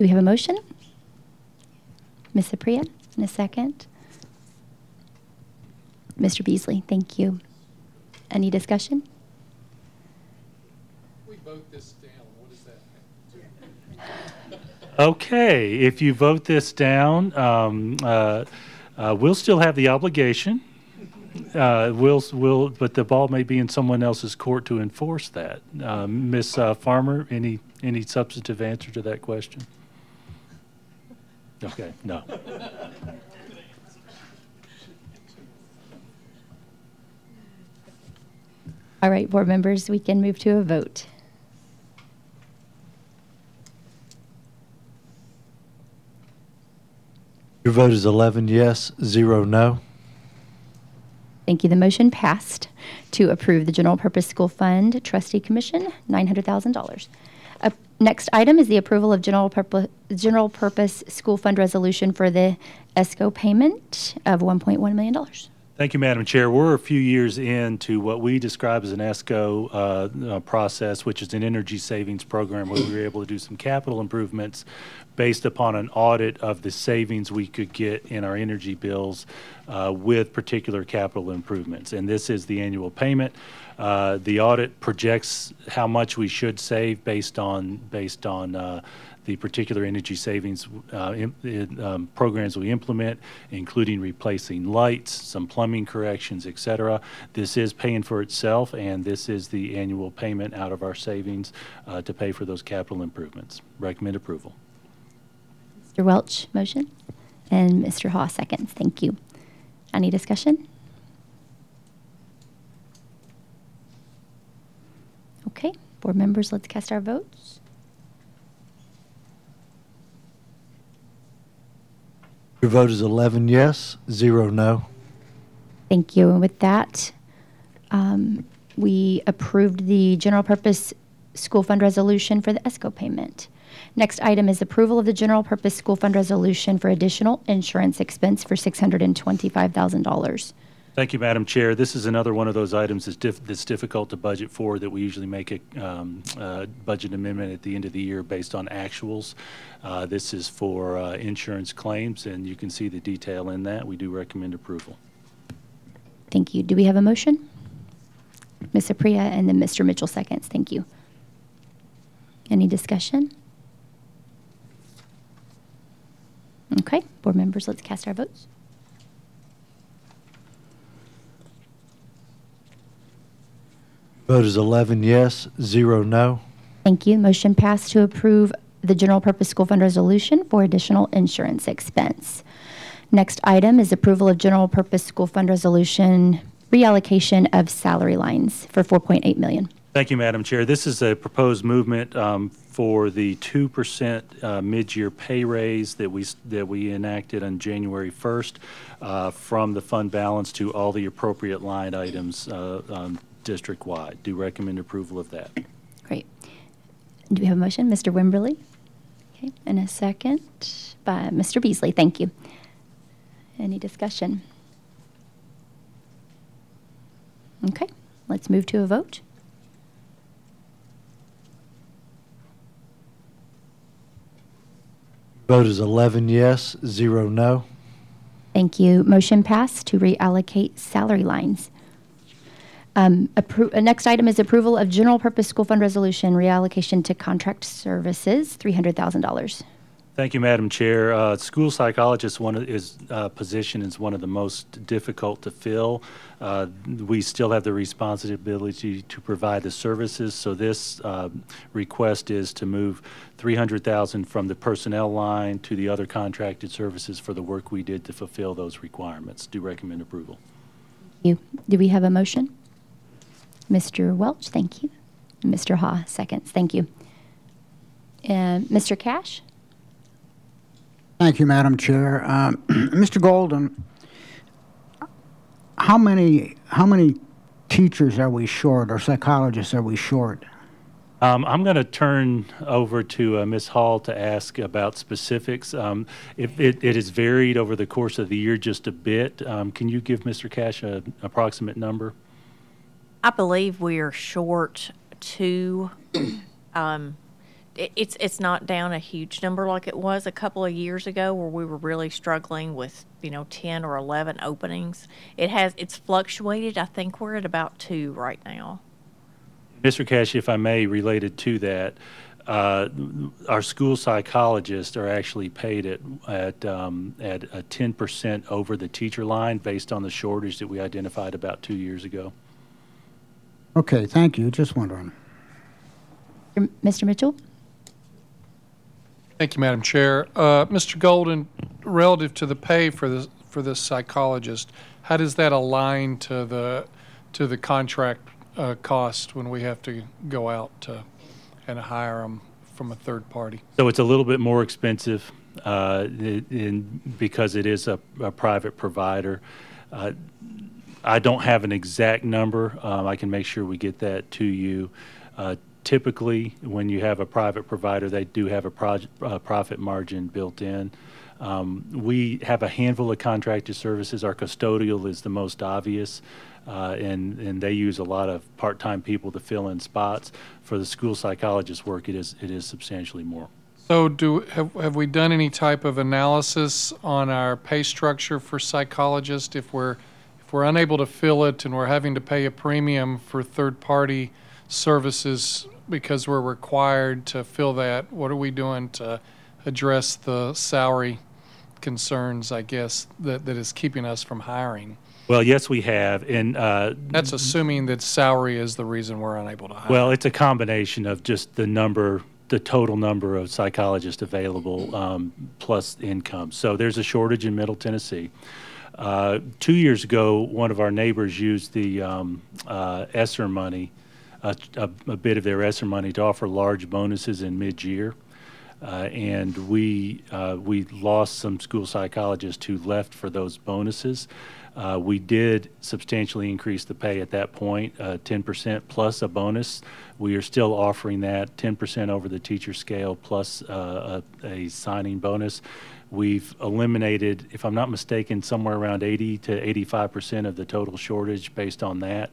we have a motion? Ms. Aprea, in a second. Mr. Beasley, thank you. Any discussion? We vote this down, what does that mean? Okay, if you vote this down, um, uh, uh, we'll still have the obligation. Uh, we'll, we'll, but the ball may be in someone else's court to enforce that. Uh, Ms. Uh, Farmer, any, any substantive answer to that question? Okay, no. All right, board members, we can move to a vote. Your vote is 11 yes, 0 no. Thank you. The motion passed to approve the General Purpose School Fund Trustee Commission, $900,000. Uh, Next item is the approval of General Purpose, General Purpose School Fund Resolution for the ESCO payment of $1.1 million. Thank you, Madam Chair. We're a few years into what we describe as an ESCO uh, uh, process, which is an energy savings program where we were able to do some capital improvements based upon an audit of the savings we could get in our energy bills uh, with particular capital improvements. And this is the annual payment. Uh, The audit projects how much we should save based on, based on uh, the particular energy savings uh, in, um, programs we implement, including replacing lights, some plumbing corrections, et cetera. This is paying for itself, and this is the annual payment out of our savings uh, to pay for those capital improvements. Recommend approval. Mr. Welch, motion, and Mr. Haw, seconds. Thank you. Any discussion? Okay, board members, let's cast our votes. Your vote is 11 yes, 0 no. Thank you. And with that, um, we approved the general purpose school fund resolution for the ESCO payment. Next item is approval of the general purpose school fund resolution for additional insurance expense for $625,000. Thank you, Madam Chair. This is another one of those items that's, diff- that's difficult to budget for, that we usually make a um, uh, budget amendment at the end of the year based on actuals. Uh, This is for uh, insurance claims, and you can see the detail in that. We do recommend approval. Thank you. Do we have a motion? Ms. Aprea and then Mr. Mitchell seconds. Thank you. Any discussion? Okay, board members, let's cast our votes. Vote is 11 yes, 0 no. Thank you. Motion passed to approve the general purpose school fund resolution for additional insurance expense. Next item is approval of general purpose school fund resolution reallocation of salary lines for 4.8 million. Thank you, Madam Chair. This is a proposed movement um, for the 2% uh, mid-year pay raise that we, that we enacted on January 1st uh, from the fund balance to all the appropriate line items uh, um, district-wide. Do recommend approval of that. Great. Do we have a motion? Mr. Wimberly? Okay, and a second by Mr. Beasley. Thank you. Any discussion? Okay, let's move to a vote. Vote is 11 yes, 0 no. Thank you. Motion passed to reallocate salary lines. Um, appro- uh, Next item is approval of general purpose school fund resolution reallocation to contract services, $300,000. Thank you, Madam Chair. Uh, School psychologist one of- is, uh, position is one of the most difficult to fill. Uh, We still have the responsibility to provide the services, so this uh, request is to move 300,000 from the personnel line to the other contracted services for the work we did to fulfill those requirements. Do recommend approval. You, do we have a motion? Mr. Welch, thank you. Mr. Ha, seconds, thank you. And Mr. Cash? Thank you, Madam Chair. Um, Mr. Golden, how many, how many teachers are we short or psychologists are we short? Um, I'm going to turn over to uh, Ms. Hall to ask about specifics. Um, if it, it has varied over the course of the year just a bit. Um, can you give Mr. Cash an approximate number? I believe we are short two. um, it, it's it's not down a huge number like it was a couple of years ago, where we were really struggling with you know ten or eleven openings. It has it's fluctuated. I think we're at about two right now. Mr. Cash, if I may, related to that, uh, our school psychologists are actually paid at, at, um, at a 10% over the teacher line based on the shortage that we identified about two years ago. Okay, thank you. Just wondering. Mr. Mitchell? Thank you, Madam Chair. Uh, Mr. Golden, relative to the pay for this, for this psychologist, how does that align to the, to the contract uh, cost when we have to go out to, and hire them from a third party? So it's a little bit more expensive uh, i- in, because it is a, a private provider. Uh, I don't have an exact number. Um, I can make sure we get that to you. Uh, typically, when you have a private provider, they do have a uh, profit margin built in. Um, we have a handful of contracted services. Our custodial is the most obvious, uh, and and they use a lot of part-time people to fill in spots. For the school psychologist work, it is it is substantially more. So do, have, have we done any type of analysis on our pay structure for psychologists? If we're, if we're unable to fill it and we're having to pay a premium for third-party services because we're required to fill that, what are we doing to address the salary concerns, I guess, that, that is keeping us from hiring? Well, yes, we have, and uh, That's assuming that salary is the reason we're unable to hire. Well, it's a combination of just the number, the total number of psychologists available, um, plus income. So there's a shortage in Middle Tennessee. Uh, two years ago, one of our neighbors used the um, uh, ESSER money, a, a, a bit of their ESSER money, to offer large bonuses in mid-year. Uh, and we uh, we lost some school psychologists who left for those bonuses. Uh, we did substantially increase the pay at that point, uh, 10% plus a bonus. We are still offering that 10% over the teacher scale plus uh, a, a signing bonus. We've eliminated, if I'm not mistaken, somewhere around 80 to 85% of the total shortage based on that.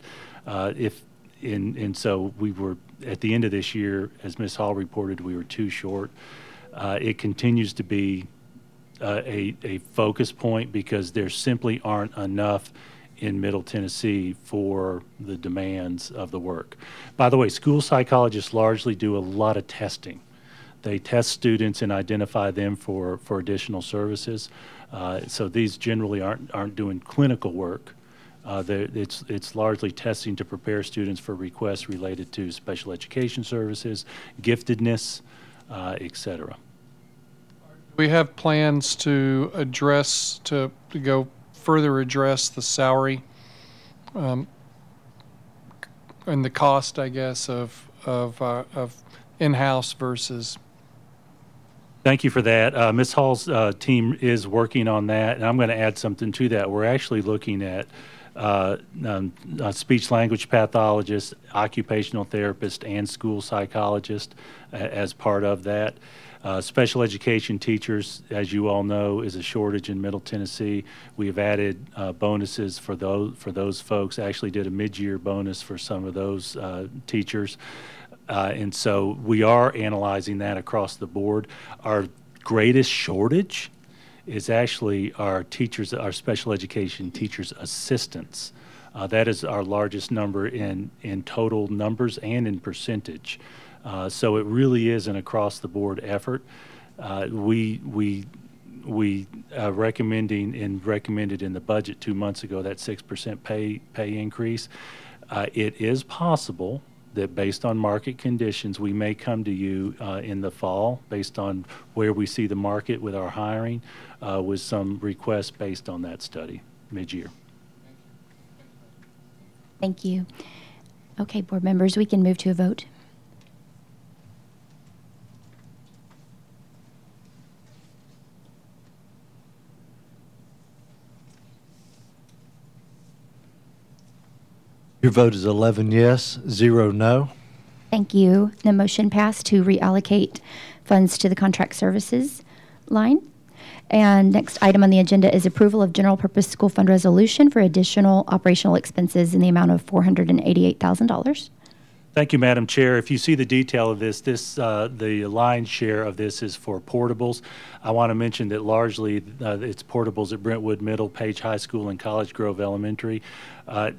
Uh, if and, and so we were at the end of this year, as Ms. Hall reported, we were too short. Uh, it continues to be uh, a, a focus point because there simply aren't enough in Middle Tennessee for the demands of the work. By the way, school psychologists largely do a lot of testing. They test students and identify them for, for additional services. Uh, so these generally aren't, aren't doing clinical work. Uh, it's, it's largely testing to prepare students for requests related to special education services, giftedness, uh, et cetera. We have plans to address, to, to go further address the salary um, and the cost, I guess, of, of, uh, of in-house versus Thank you for that. Uh, Ms. Hall's uh, team is working on that, and I'm going to add something to that. We're actually looking at uh, um, uh, speech language pathologist, occupational therapist, and school psychologist a- as part of that. Uh, special education teachers, as you all know, is a shortage in Middle Tennessee. We have added uh, bonuses for those for those folks. Actually, did a mid-year bonus for some of those uh, teachers. Uh, and so we are analyzing that across the board. Our greatest shortage is actually our teachers, our special education teachers' assistants. Uh, that is our largest number in, in total numbers and in percentage. Uh, so it really is an across the board effort. Uh, we, we, we uh, recommending and recommended in the budget two months ago that 6% pay, pay increase. Uh, it is possible that based on market conditions, we may come to you uh, in the fall based on where we see the market with our hiring, uh, with some requests based on that study mid-year. Thank you. Okay, board members, we can move to a vote. Your vote is 11 yes, 0 no. Thank you. The motion passed to reallocate funds to the contract services line. And next item on the agenda is approval of general purpose school fund resolution for additional operational expenses in the amount of $488,000. Thank you, Madam Chair. If you see the detail of this, this, uh, the lion's share of this is for portables. I want to mention that largely uh, it's portables at Brentwood Middle, Page High School, and College Grove Elementary. Uh,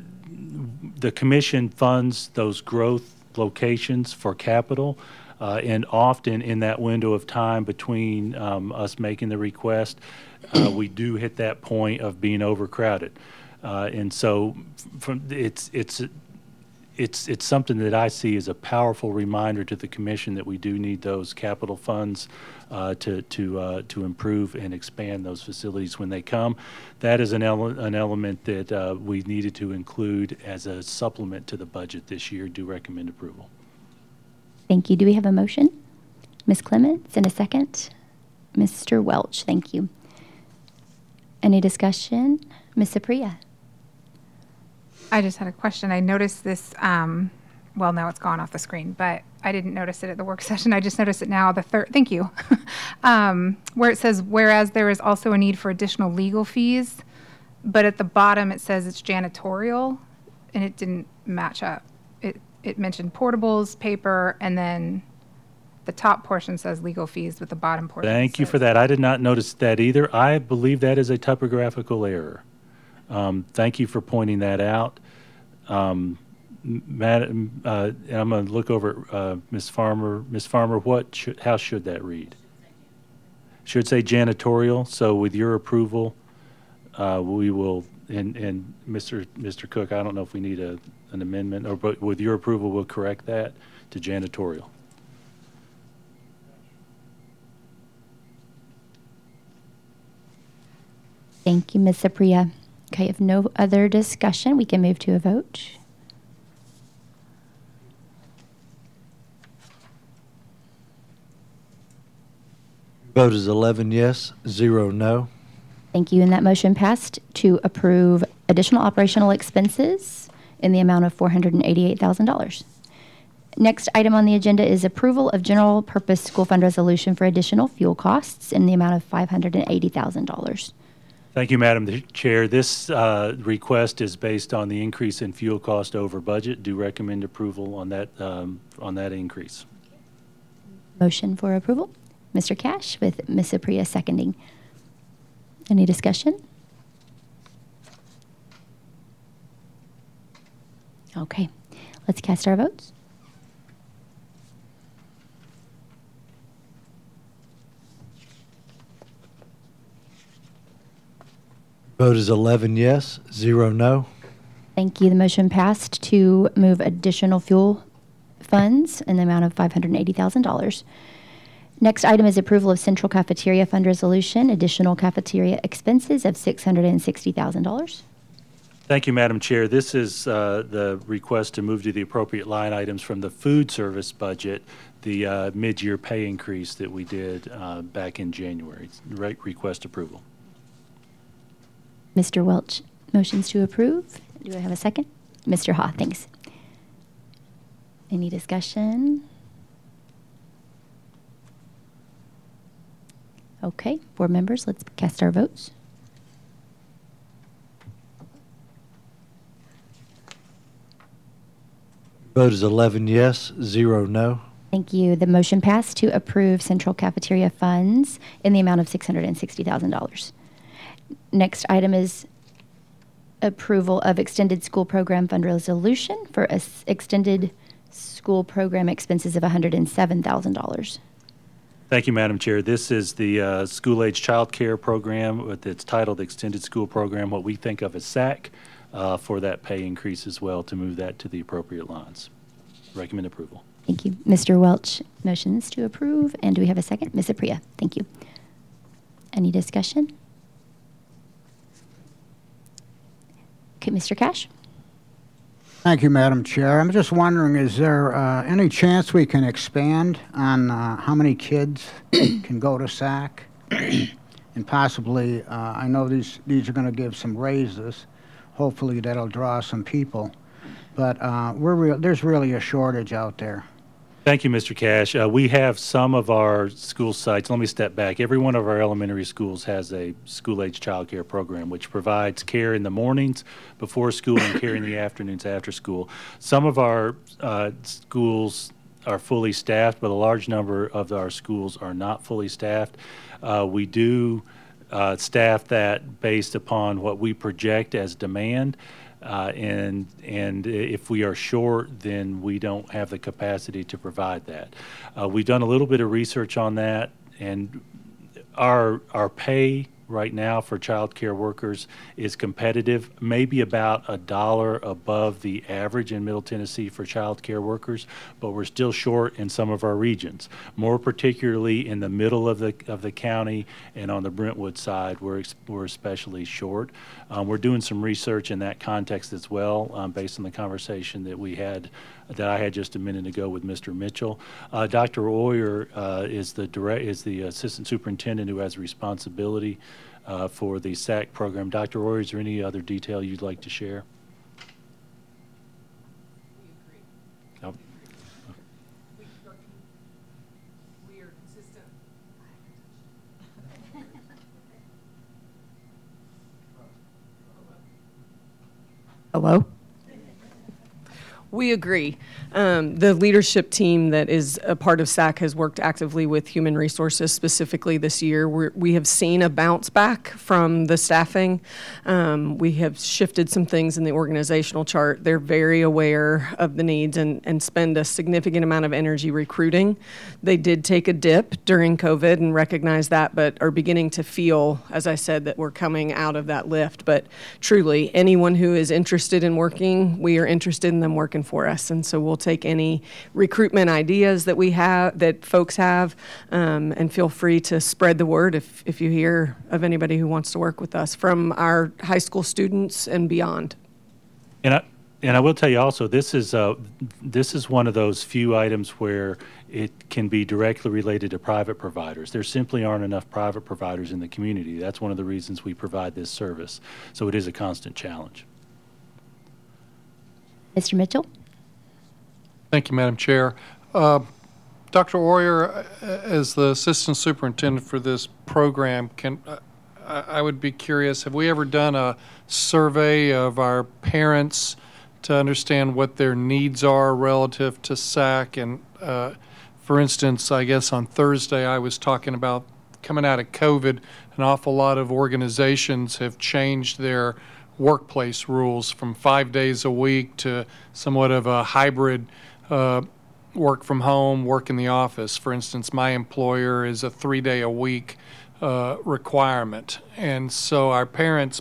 The commission funds those growth locations for capital, uh, and often in that window of time between um, us making the request, uh, we do hit that point of being overcrowded. Uh, And so from, it's, it's it's, it's something that I see as a powerful reminder to the commission that we do need those capital funds uh, to, to, uh, to improve and expand those facilities when they come. That is an, ele- an element that uh, we needed to include as a supplement to the budget this year. Do recommend approval. Thank you. Do we have a motion? Ms. Clements, in a second. Mr. Welch, thank you. Any discussion? Ms. Aprea? I just had a question. I noticed this, um, well, now it's gone off the screen, but I didn't notice it at the work session. I just noticed it now, the third, thank you. um, where it says, whereas there is also a need for additional legal fees, but at the bottom it says it's janitorial, and it didn't match up. It, it mentioned portables, paper, and then the top portion says legal fees, but the bottom portion Thank you for that. I did not notice that either. I believe that is a typographical error. Um, Thank you for pointing that out. Um, m- Madam, uh, and I'm going to look over, uh, Ms. Farmer. Ms. Farmer, what should, how should that read? Should say janitorial, so with your approval, uh, we will, and, and Mr. Mr. Cook, I don't know if we need a, an amendment, or, but with your approval, we'll correct that to janitorial. Thank you, Ms. Aprea. Okay, if no other discussion, we can move to a vote. Vote is 11 yes, 0 no. Thank you. And that motion passed to approve additional operational expenses in the amount of $488,000. Next item on the agenda is approval of general purpose school fund resolution for additional fuel costs in the amount of $580,000. Thank you, Madam Chair. This uh, request is based on the increase in fuel cost over budget. Do recommend approval on that, um, on that increase. Motion for approval. Mr. Cash with Ms. Aprea seconding. Any discussion? Okay, let's cast our votes. Vote is 11 yes, 0 no. Thank you. The motion passed to move additional fuel funds in the amount of $580,000. Next item is approval of central cafeteria fund resolution, additional cafeteria expenses of $660,000. Thank you, Madam Chair. This is uh, the request to move to the appropriate line items from the food service budget, the uh, mid-year pay increase that we did uh, back in January. Re- Request approval. Mr. Welch, motions to approve. Do I have a second? Mr. Ha, thanks. Any discussion? Okay, board members, let's cast our votes. Vote is 11 yes, 0 no. Thank you. The motion passed to approve central cafeteria funds in the amount of $660,000. Next item is approval of extended school program fund resolution for a s- extended school program expenses of $107,000. Thank you, Madam Chair. This is the uh, school-age child care program. with- It's titled Extended School Program, what we think of as SAC, uh, for that pay increase as well, to move that to the appropriate lines. Recommend approval. Thank you. Mr. Welch, motions to approve. And do we have a second? Ms. Aprea, thank you. Any discussion? Mr. Cash? Thank you, Madam Chair. I'm just wondering, is there uh, any chance we can expand on uh, how many kids can go to SAC? And possibly, uh, I know these, these are going to give some raises. Hopefully, that'll draw some people. But uh, we're real, there's really a shortage out there. Thank you, Mr. Cash. Uh, we have some of our school sites. Let me step back. Every one of our elementary schools has a school-age child care program, which provides care in the mornings before school and care in the afternoons after school. Some of our uh, schools are fully staffed, but a large number of our schools are not fully staffed. Uh, we do uh, staff that based upon what we project as demand. Uh, and and if we are short, then we don't have the capacity to provide that. Uh, we've done a little bit of research on that, and our our pay right now for child care workers is competitive, maybe about a dollar above the average in Middle Tennessee for child care workers, but we're still short in some of our regions. More particularly in the middle of the of the county and on the Brentwood side, we're we're especially short. Um, we're doing some research in that context as well, um, based on the conversation that we had that I had just a minute ago with Mr. Mitchell. Uh, Dr. Oyer uh, is the direct is the assistant superintendent who has responsibility uh, for the SAC program. Dr. Oyer, is there any other detail you'd like to share? No? Hello? We agree. Um, the leadership team that is a part of SAC has worked actively with human resources specifically this year. We're, we have seen a bounce back from the staffing. Um, we have shifted some things in the organizational chart. They're very aware of the needs and, and spend a significant amount of energy recruiting. They did take a dip during COVID and recognize that, but are beginning to feel, as I said, that we're coming out of that lift. But truly, anyone who is interested in working, we are interested in them working for us. And so we'll take any recruitment ideas that we have, that folks have, um, and feel free to spread the word if, if you hear of anybody who wants to work with us from our high school students and beyond. And I, and I will tell you also, this is, uh, this is one of those few items where it can be directly related to private providers. There simply aren't enough private providers in the community. That's one of the reasons we provide this service. So it is a constant challenge. Mr. Mitchell? Thank you, Madam Chair. Uh, Dr. Uh, as the assistant superintendent for this program, can uh, I I would be curious, have we ever done a survey of our parents to understand what their needs are relative to SAC? And uh, for instance, I guess on Thursday, I was talking about coming out of COVID, an awful lot of organizations have changed their workplace rules from five days a week to somewhat of a hybrid uh, work from home, work in the office. For instance, my employer is a three day a week uh, requirement. And so our parents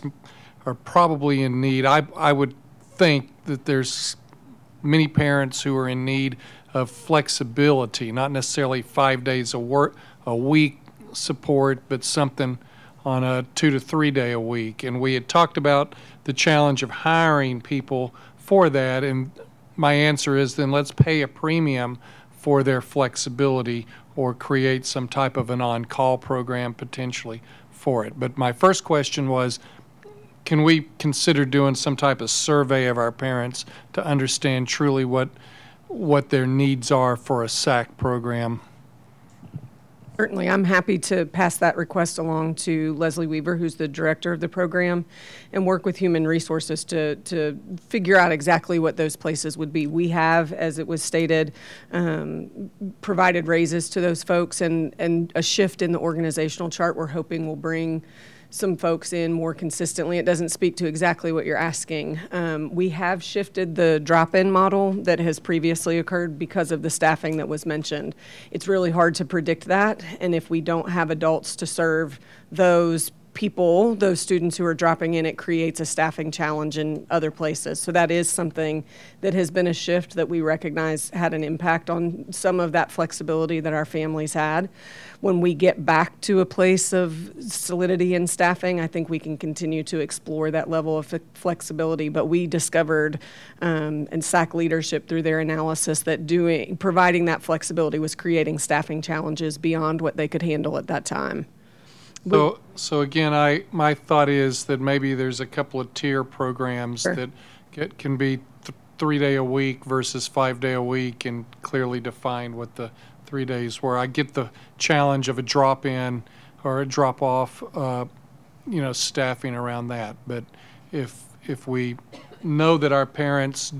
are probably in need. I, I would think that there's many parents who are in need of flexibility, not necessarily five days a work a week support, but something on a two to three day a week. And we had talked about the challenge of hiring people for that. And my answer is then let's pay a premium for their flexibility or create some type of an on call program potentially for it. But my first question was can we consider doing some type of survey of our parents to understand truly what what their needs are for a SAC program? Certainly, I'm happy to pass that request along to Leslie Weaver, who's the director of the program, and work with Human Resources to, to figure out exactly what those places would be. We have, as it was stated, um, provided raises to those folks, and, and a shift in the organizational chart we're hoping will bring some folks in more consistently. It doesn't speak to exactly what you're asking. Um, we have shifted the drop in model that has previously occurred because of the staffing that was mentioned. It's really hard to predict that, and if we don't have adults to serve those people, those students who are dropping in, it creates a staffing challenge in other places. So that is something that has been a shift that we recognize had an impact on some of that flexibility that our families had. When we get back to a place of solidity in staffing, I think we can continue to explore that level of flexibility. But we discovered, um, and SAC leadership through their analysis, that doing providing that flexibility was creating staffing challenges beyond what they could handle at that time. So, so again, I, my thought is that maybe there's a couple of tier programs Sure. that get, can be th- three day a week versus five day a week and clearly define what the three days were. I get the challenge of a drop in or a drop off, uh, you know, staffing around that. But if, if we know that our parents,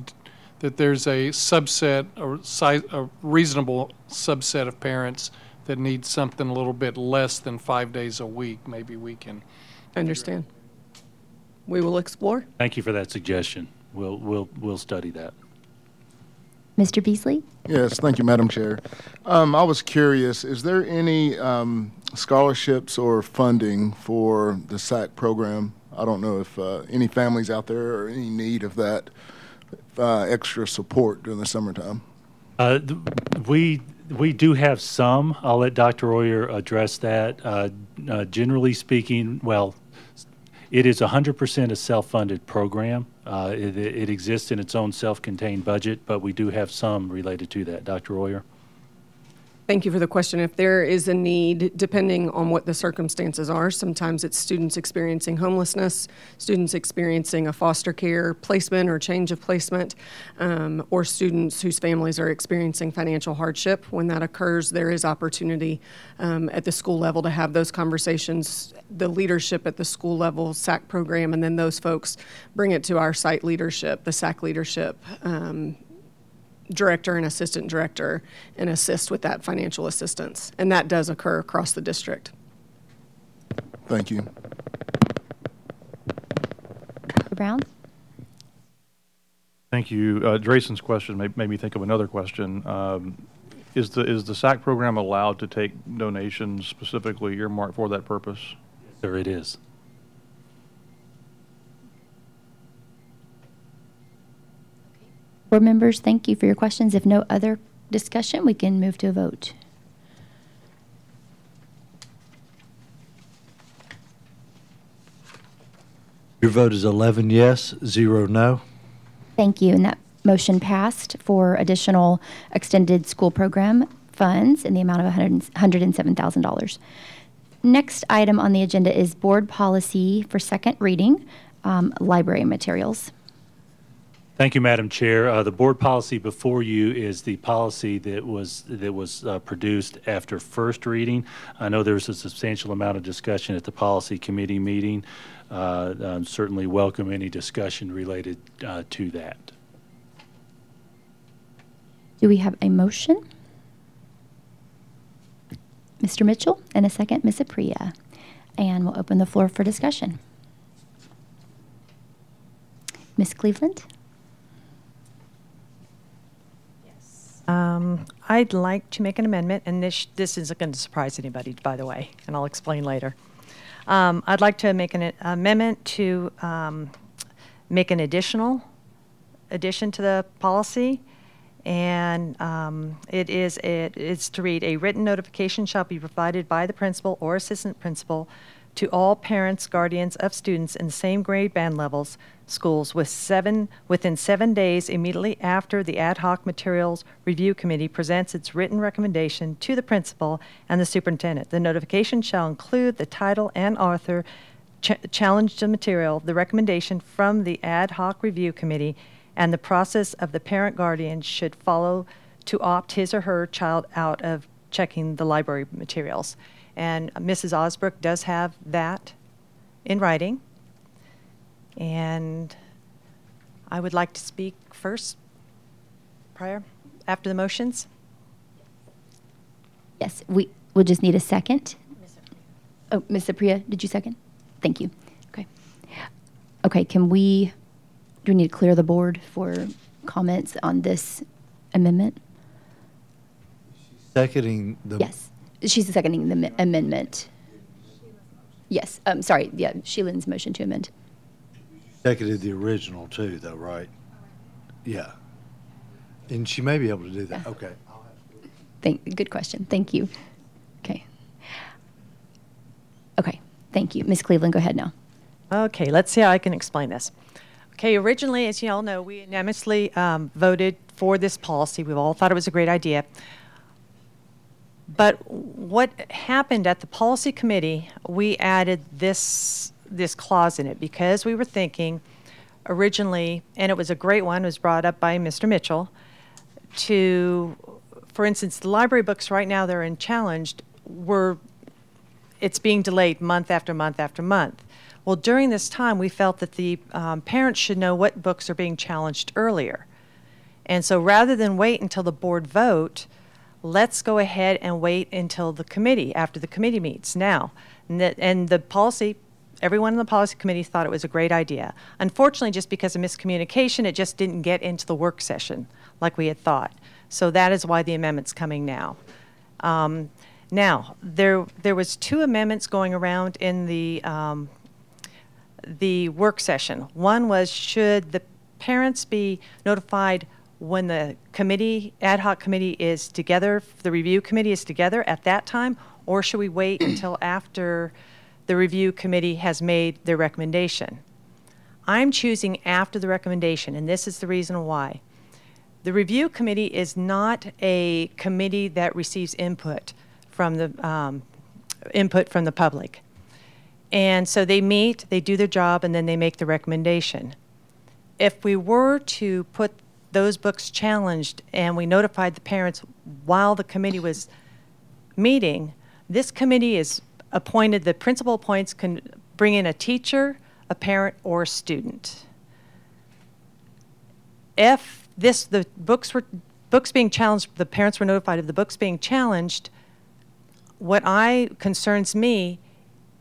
that there's a subset or size, a reasonable subset of parents that need something a little bit less than five days a week, maybe we can. Understand. We will explore. Thank you for that suggestion. We'll, we'll, we'll study that. Mr. Beasley? Yes, thank you, Madam Chair. Um, I was curious, is there any um, scholarships or funding for the SAC program. I don't know if uh, any families out there are in need of that uh, extra support during the summertime. Uh, th- We, we do have some. I'll let Dr. Oyer address that. Uh, uh, Generally speaking, well, it is 100% a self-funded program. Uh, It it exists in its own self-contained budget, but we do have some related to that. Dr. Oyer? Thank you for the question. If there is a need, depending on what the circumstances are, sometimes it's students experiencing homelessness, students experiencing a foster care placement or change of placement, um, or students whose families are experiencing financial hardship. When that occurs, there is opportunity um, at the school level to have those conversations. The leadership at the school level, SAC program, and then those folks bring it to our site leadership, the SAC leadership, um, director and assistant director and assist with that financial assistance. And that does occur across the district. Thank you. Dr. Brown? Thank you. Uh, Drayson's question made, made me think of another question. Um, is the is the SAC program allowed to take donations specifically earmarked for that purpose? Sure, it is. Board members, thank you for your questions. If no other discussion, we can move to a vote. Your vote is 11 yes, 0 no. Thank you. And that motion passed for additional extended school program funds in the amount of $100 $107,000. Next item on the agenda is board policy for second reading, um, library materials. Thank you, Madam Chair. Uh, The board policy before you is the policy that was, that was uh, produced after first reading. I know there was a substantial amount of discussion at the policy committee meeting. Uh, um, Certainly welcome any discussion related uh, to that. Do we have a motion? Mr. Mitchell, and a second, Ms. Aprea. And we'll open the floor for discussion. Ms. Cleveland? Um, I'd like to make an amendment, and this, this isn't going to surprise anybody, by the way, and I'll explain later. Um, I'd like to make an amendment to um, make an additional addition to the policy, and um, it is it, it's to read: a written notification shall be provided by the principal or assistant principal to all parents, guardians of students in the same grade band levels schools with seven, within seven days immediately after the ad hoc materials review committee presents its written recommendation to the principal and the superintendent. The notification shall include the title and author, ch- challenge to material, the recommendation from the ad hoc review committee, and the process of the parent guardian should follow to opt his or her child out of checking the library materials. And Mrs. Osbrook does have that in writing. And I would like to speak first, prior, after the motions. Yes, we will just need a second. Oh, Ms. Aprea, did you second? Thank you. Okay. Okay, can we, do we need to clear the board for comments on this amendment? Seconding the. Yes, she's seconding the mi- amendment. Yes, um, sorry, yeah, Sheila's motion to amend. Seconded the original too, though, right? Yeah. And she may be able to do that. Okay. Thank, good question. Thank you. Okay. Okay, thank you. Ms. Cleveland, go ahead now. Okay, let's see how I can explain this. Okay, originally, as you all know, we unanimously um, voted for this policy. We all thought it was a great idea. But what happened at the policy committee, we added this this clause in it because we were thinking originally, and it was a great one, was brought up by Mr. Mitchell, to, for instance, the library books right now they're in challenged were, it's being delayed month after month after month. Well, during this time, we felt that the um, parents should know what books are being challenged earlier. And so rather than wait until the board vote, let's go ahead and wait until the committee, after the committee meets now. And the, and the policy Everyone in the policy committee thought it was a great idea. Unfortunately, just because of miscommunication, it just didn't get into the work session like we had thought. So that is why the amendment's coming now. Um, Now, there, there was two amendments going around in the, um, the work session. One was, should the parents be notified when the committee, ad hoc committee is together, the review committee is together at that time? Or should we wait until after the review committee has made their recommendation? I'm choosing after the recommendation, and this is the reason why. The review committee is not a committee that receives input from the um, input from the public. And so they meet, they do their job, and then they make the recommendation. If we were to put those books challenged and we notified the parents while the committee was meeting, this committee is appointed, the principal appoints can bring in a teacher, a parent, or a student. If this, the books were, books being challenged, the parents were notified of the books being challenged, what I, concerns me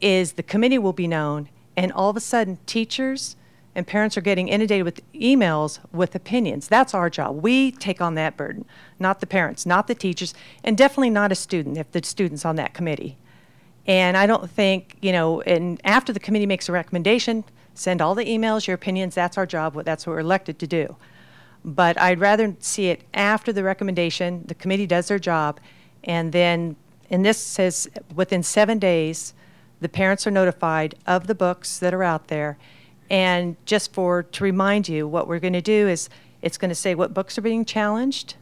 is the committee will be known, and all of a sudden, teachers and parents are getting inundated with emails with opinions. That's our job. We take on that burden, not the parents, not the teachers, and definitely not a student if the student's on that committee. And I don't think, you know, and after the committee makes a recommendation, send all the emails, your opinions, that's our job, that's what we're elected to do. But I'd rather see it after the recommendation, the committee does their job, and then, and this says within seven days, the parents are notified of the books that are out there. And just for, to remind you, what we're going to do is, it's going to say what books are being challenged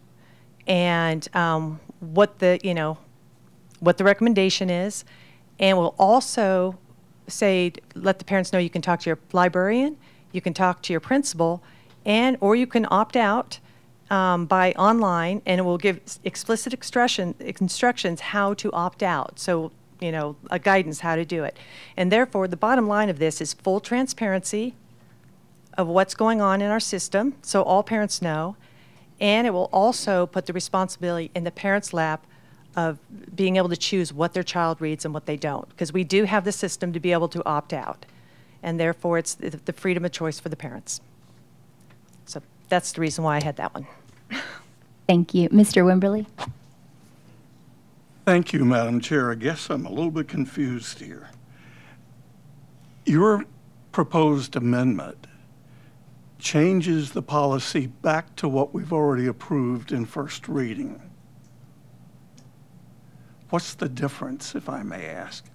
and um, what the, you know, what the recommendation is. And we'll also say, let the parents know you can talk to your librarian, you can talk to your principal, and, or you can opt out um, by online, and it will give explicit instruction, instructions how to opt out. So, you know, a guidance how to do it. And therefore, the bottom line of this is full transparency of what's going on in our system, so all parents know. And it will also put the responsibility in the parents' lap of being able to choose what their child reads and what they don't, because we do have the system to be able to opt out. And therefore, it's the the freedom of choice for the parents. So that's the reason why I had that one. Thank you. Mr. Wimberly? Thank you, Madam Chair. I guess I'm a little bit confused here. Your proposed amendment changes the policy back to what we've already approved in first reading. What's the difference, if I may ask?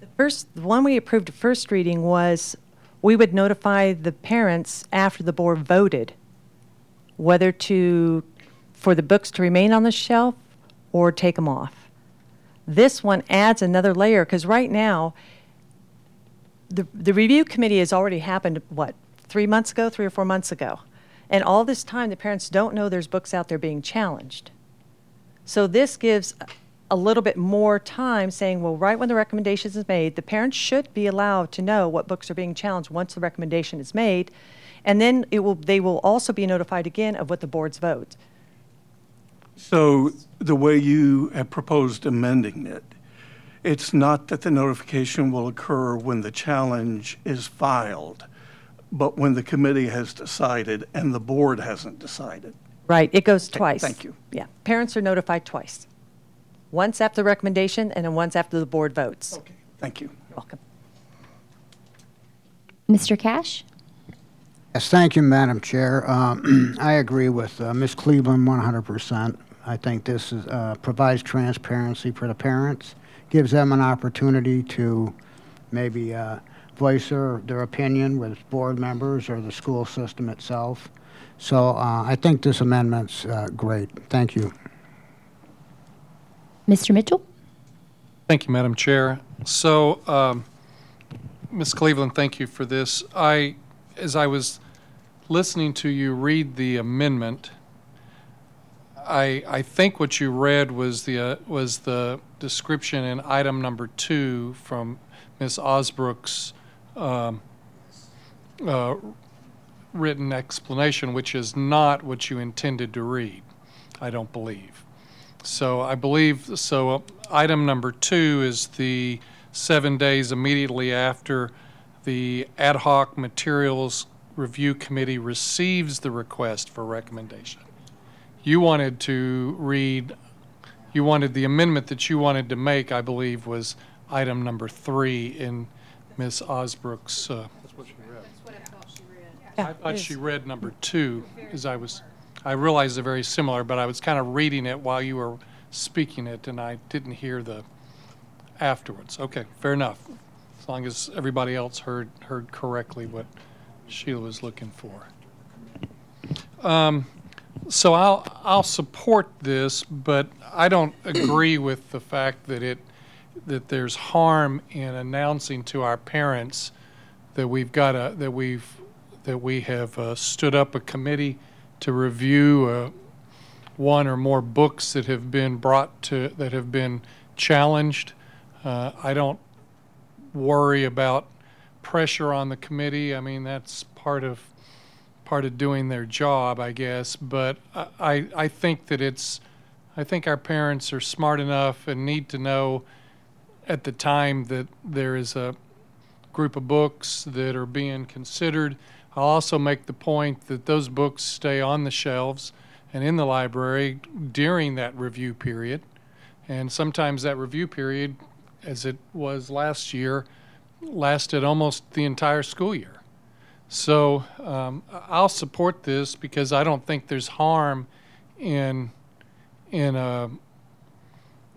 The first, the one we approved at first reading was we would notify the parents after the board voted whether to, for the books to remain on the shelf or take them off. This one adds another layer because right now, the, the review committee has already happened, what, three months ago, three or four months ago. And all this time, the parents don't know there's books out there being challenged. So this gives a little bit more time saying, well, right when the recommendation is made, the parents should be allowed to know what books are being challenged once the recommendation is made. And then it will, they will also be notified again of what the board's vote. So the way you have proposed amending it, it's not that the notification will occur when the challenge is filed, but when the committee has decided and the board hasn't decided. Right, it goes Okay, twice. thank you. Yeah, parents are notified twice. Once after the recommendation and then once after the board votes. Okay, thank you. You're welcome. Mr. Cash? Yes, thank you, Madam Chair. Um, I agree with uh, Ms. Cleveland 100%. I think this is, uh, provides transparency for the parents, gives them an opportunity to maybe uh, voice their, their opinion with board members or the school system itself. So uh, I think this amendment's uh, great. Thank you. Mr. Mitchell? Thank you, Madam Chair. So, um, Ms. Cleveland, thank you for this. I, as I was listening to you read the amendment, I, I think what you read was the, uh, was the description in item number two from Ms. Osbrook's um, uh, written explanation, which is not what you intended to read, I don't believe. So I believe, so item number two is the seven days immediately after the ad hoc materials review committee receives the request for recommendation. You wanted to read, you you wanted, the amendment that you wanted to make, I believe, was item number three in Ms. Osbrook's. uh, I thought she read number two, as I was, I realized they're very similar, but I was kind of reading it while you were speaking it, and I didn't hear the afterwards. Okay, fair enough. As long as everybody else heard, heard correctly what Sheila was looking for. Um, So I'll, I'll support this, but I don't agree with the fact that it, that there's harm in announcing to our parents that we've got a, that we've, that we have uh, stood up a committee to review uh, one or more books that have been brought to, that have been challenged. Uh, I don't worry about pressure on the committee. I mean, that's part of, part of doing their job, I guess. But I, I I think that it's, I think our parents are smart enough and need to know at the time that there is a group of books that are being considered. I'll also make the point that those books stay on the shelves and in the library during that review period. And sometimes that review period, as it was last year, lasted almost the entire school year. So um, I'll support this because I don't think there's harm in in uh,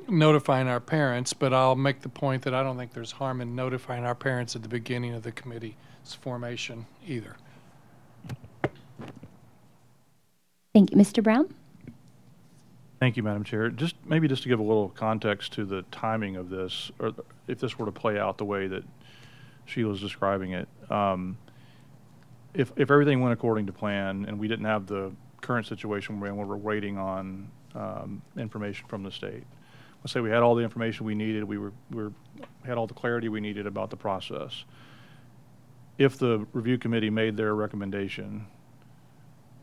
notifying our parents, but I'll make the point that I don't think there's harm in notifying our parents at the beginning of the committee's formation either. Thank you. Mr. Brown? Thank you, Madam Chair. Just, maybe just to give a little context to the timing of this, or if this were to play out the way that Sheila's describing it. um, If, if everything went according to plan and we didn't have the current situation where we're waiting on um, information from the state. Let's say we had all the information we needed, we were, we were, had all the clarity we needed about the process. If the review committee made their recommendation,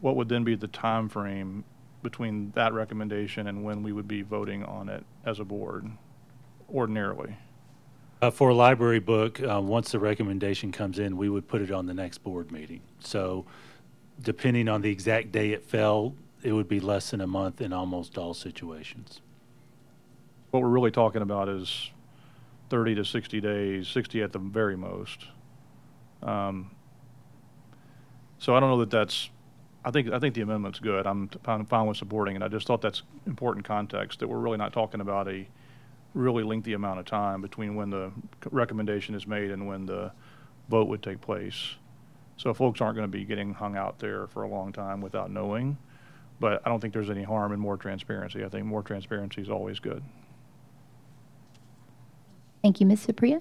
what would then be the time frame between that recommendation and when we would be voting on it as a board ordinarily? Uh, For a library book, uh, once the recommendation comes in, we would put it on the next board meeting. So depending on the exact day it fell, it would be less than a month in almost all situations. What we're really talking about is 30 to 60 days, 60 at the very most. Um, So I don't know that that's, I think, I think the amendment's good. I'm, I'm fine with supporting it. I just thought that's important context, that we're really not talking about a really lengthy amount of time between when the recommendation is made and when the vote would take place. So folks aren't going to be getting hung out there for a long time without knowing. But I don't think there's any harm in more transparency. I think more transparency is always good. Thank you, Ms. Aprea.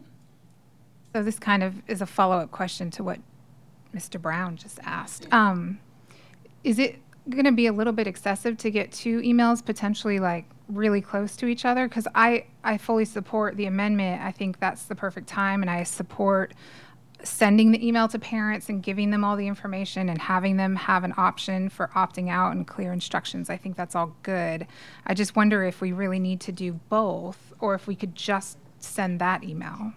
So this kind of is a follow-up question to what Mr. Brown just asked. Um, is it going to be a little bit excessive to get two emails potentially like really close to each other? Because I, I fully support the amendment. I think that's the perfect time, and I support sending the email to parents and giving them all the information and having them have an option for opting out and clear instructions. I think that's all good. I just wonder if we really need to do both or if we could just send that email.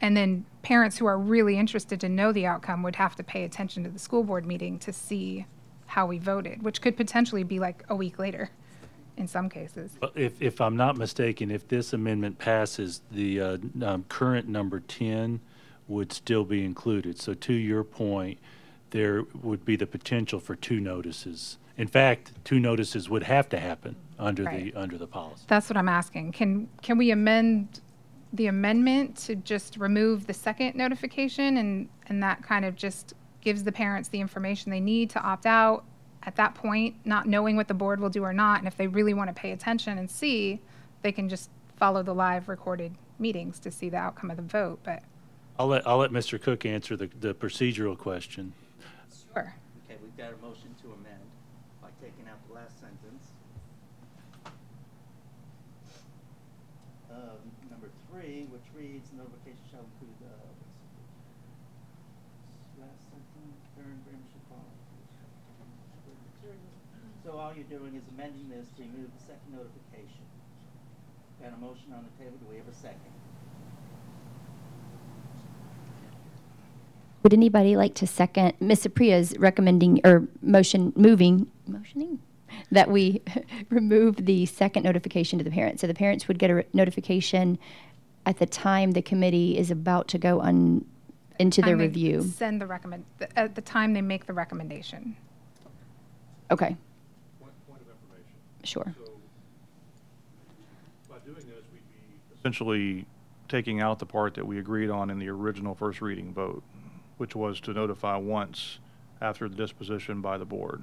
And then parents who are really interested to know the outcome would have to pay attention to the school board meeting to see how we voted, which could potentially be like a week later in some cases. If, if I'm not mistaken, if this amendment passes, the uh, um, current number 10 would still be included. So to your point, there would be the potential for two notices. In fact, two notices would have to happen under the, Right. under the policy. That's what I'm asking. Can, can we amend the amendment to just remove the second notification and, and that kind of just gives the parents the information they need to opt out at that point, not knowing what the board will do or not? And if they really want to pay attention and see, they can just follow the live recorded meetings to see the outcome of the vote, but I'll let, I'll let Mr. Cook answer the, the procedural question. sure. Okay, we've got a motion to amend by taking out the last sentence. Um, Number three, which reads, notification shall include, uh, last sentence, Karen Brim should follow. So all you're doing is amending this to remove the second notification. Got a motion on the table, do we have a second? Would anybody like to second Ms. Aprea's recommending or motion moving, motioning? that we remove the second notification to the parents. So the parents would get a re- notification at the time the committee is about to go on into their Time they review. Send the recommend, th- at uh, the time they make the recommendation. Okay. Sure. So by doing this, we'd be essentially taking out the part that we agreed on in the original first reading vote, which was to notify once after the disposition by the board.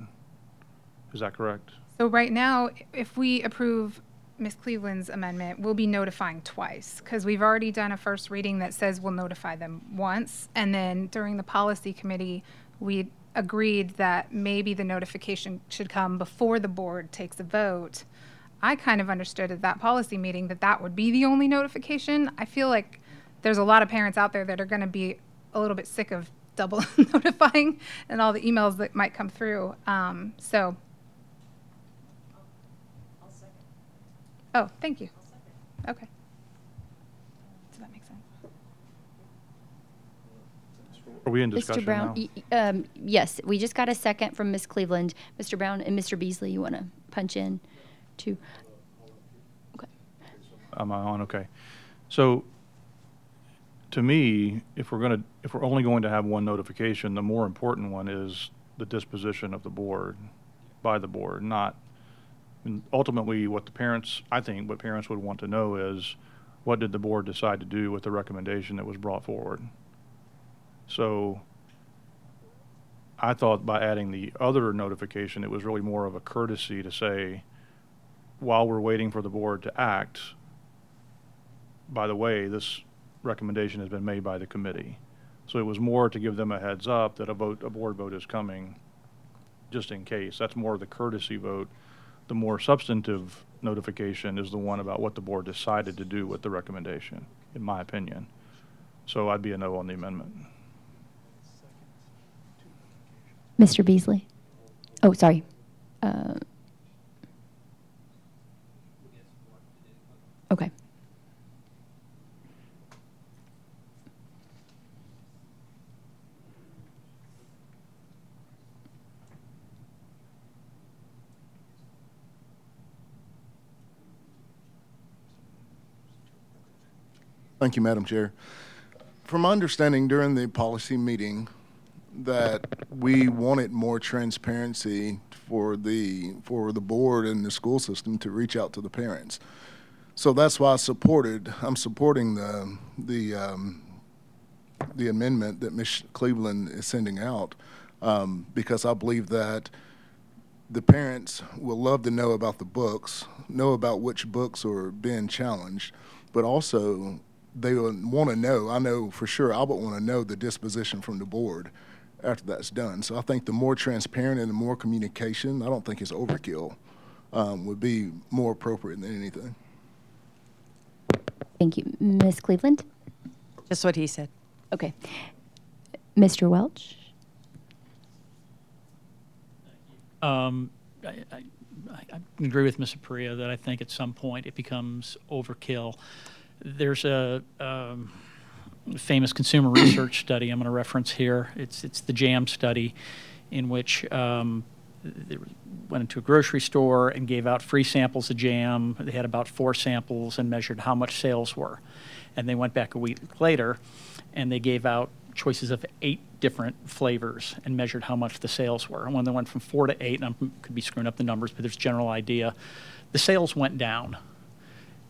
Is that correct? So right now, if we approve Ms. Cleveland's amendment, we'll be notifying twice because we've already done a first reading that says we'll notify them once. And then during the policy committee, we agreed that maybe the notification should come before the board takes a vote. I kind of understood at that policy meeting that that would be the only notification. I feel like there's a lot of parents out there that are going to be a little bit sick of double notifying and all the emails that might come through. Um, so. Oh, thank you. Okay. Does that make sense? Are we in Mr. discussion Brown, now? y- um, yes, we just got a second from Ms. Cleveland. Mr. Brown and Mr. Beasley, you want to punch in too? Okay. Am I on? Okay. So, to me, if we're going to, if we're only going to have one notification, the more important one is the disposition of the board, by the board, not, and ultimately, what the parents, I think, what parents would want to know is, what did the board decide to do with the recommendation that was brought forward? So, I thought by adding the other notification, it was really more of a courtesy to say, while we're waiting for the board to act, by the way, this recommendation has been made by the committee. So it was more to give them a heads up that a vote, a board vote is coming, just in case. That's more of the courtesy vote. The more substantive notification is the one about what the board decided to do with the recommendation, in my opinion. So I'd be a no on the amendment. Mr. Beasley? Oh, sorry. Uh, Okay. Thank you, Madam Chair. From my understanding during the policy meeting, that we wanted more transparency for the, for the board and the school system to reach out to the parents. So that's why I supported, I'm supporting the, the, um, the amendment that Ms. Cleveland is sending out, um, because I believe that the parents will love to know about the books, know about which books are being challenged, but also they want to know, I know for sure, I would want to know the disposition from the board after that's done. So I think the more transparent and the more communication, I don't think it's overkill, um, would be more appropriate than anything. Thank you. Ms. Cleveland? Just what he said. Okay. Mr. Welch? Um, I, I, I agree with Ms. Aprea that I think at some point it becomes overkill. There's a um, famous consumer research study I'm going to reference here. It's it's the JAM study, in which um, they went into a grocery store and gave out free samples of jam. They had about four samples and measured how much sales were, and they went back a week later, and they gave out choices of eight different flavors and measured how much the sales were. And when they went from four to eight, and I could be screwing up the numbers, but there's general idea, the sales went down.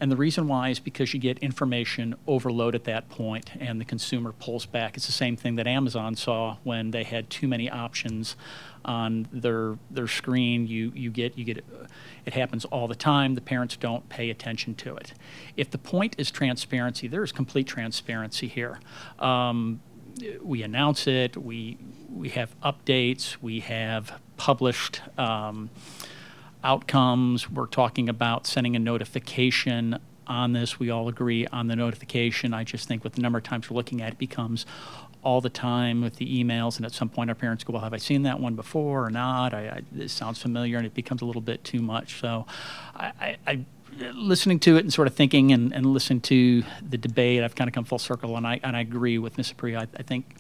And the reason why is because you get information overload at that point and the consumer pulls back. It's the same thing that Amazon saw when they had too many options on their their screen. You you get you get it happens all the time. The parents don't pay attention to it. If the point is transparency, there is complete transparency here. Um, we announce it. We we have updates. We have published. Um, outcomes. We're talking about sending a notification on this. We all agree on the notification. I just think with the number of times we're looking at it becomes all the time with the emails, and at some point our parents go, "Well, have I seen that one before or not? I, I, this sounds familiar," and it becomes a little bit too much. So, I, I, listening to it and sort of thinking and, and listening to the debate, I've kind of come full circle, and I and I agree with Ms. Aprea. I, I think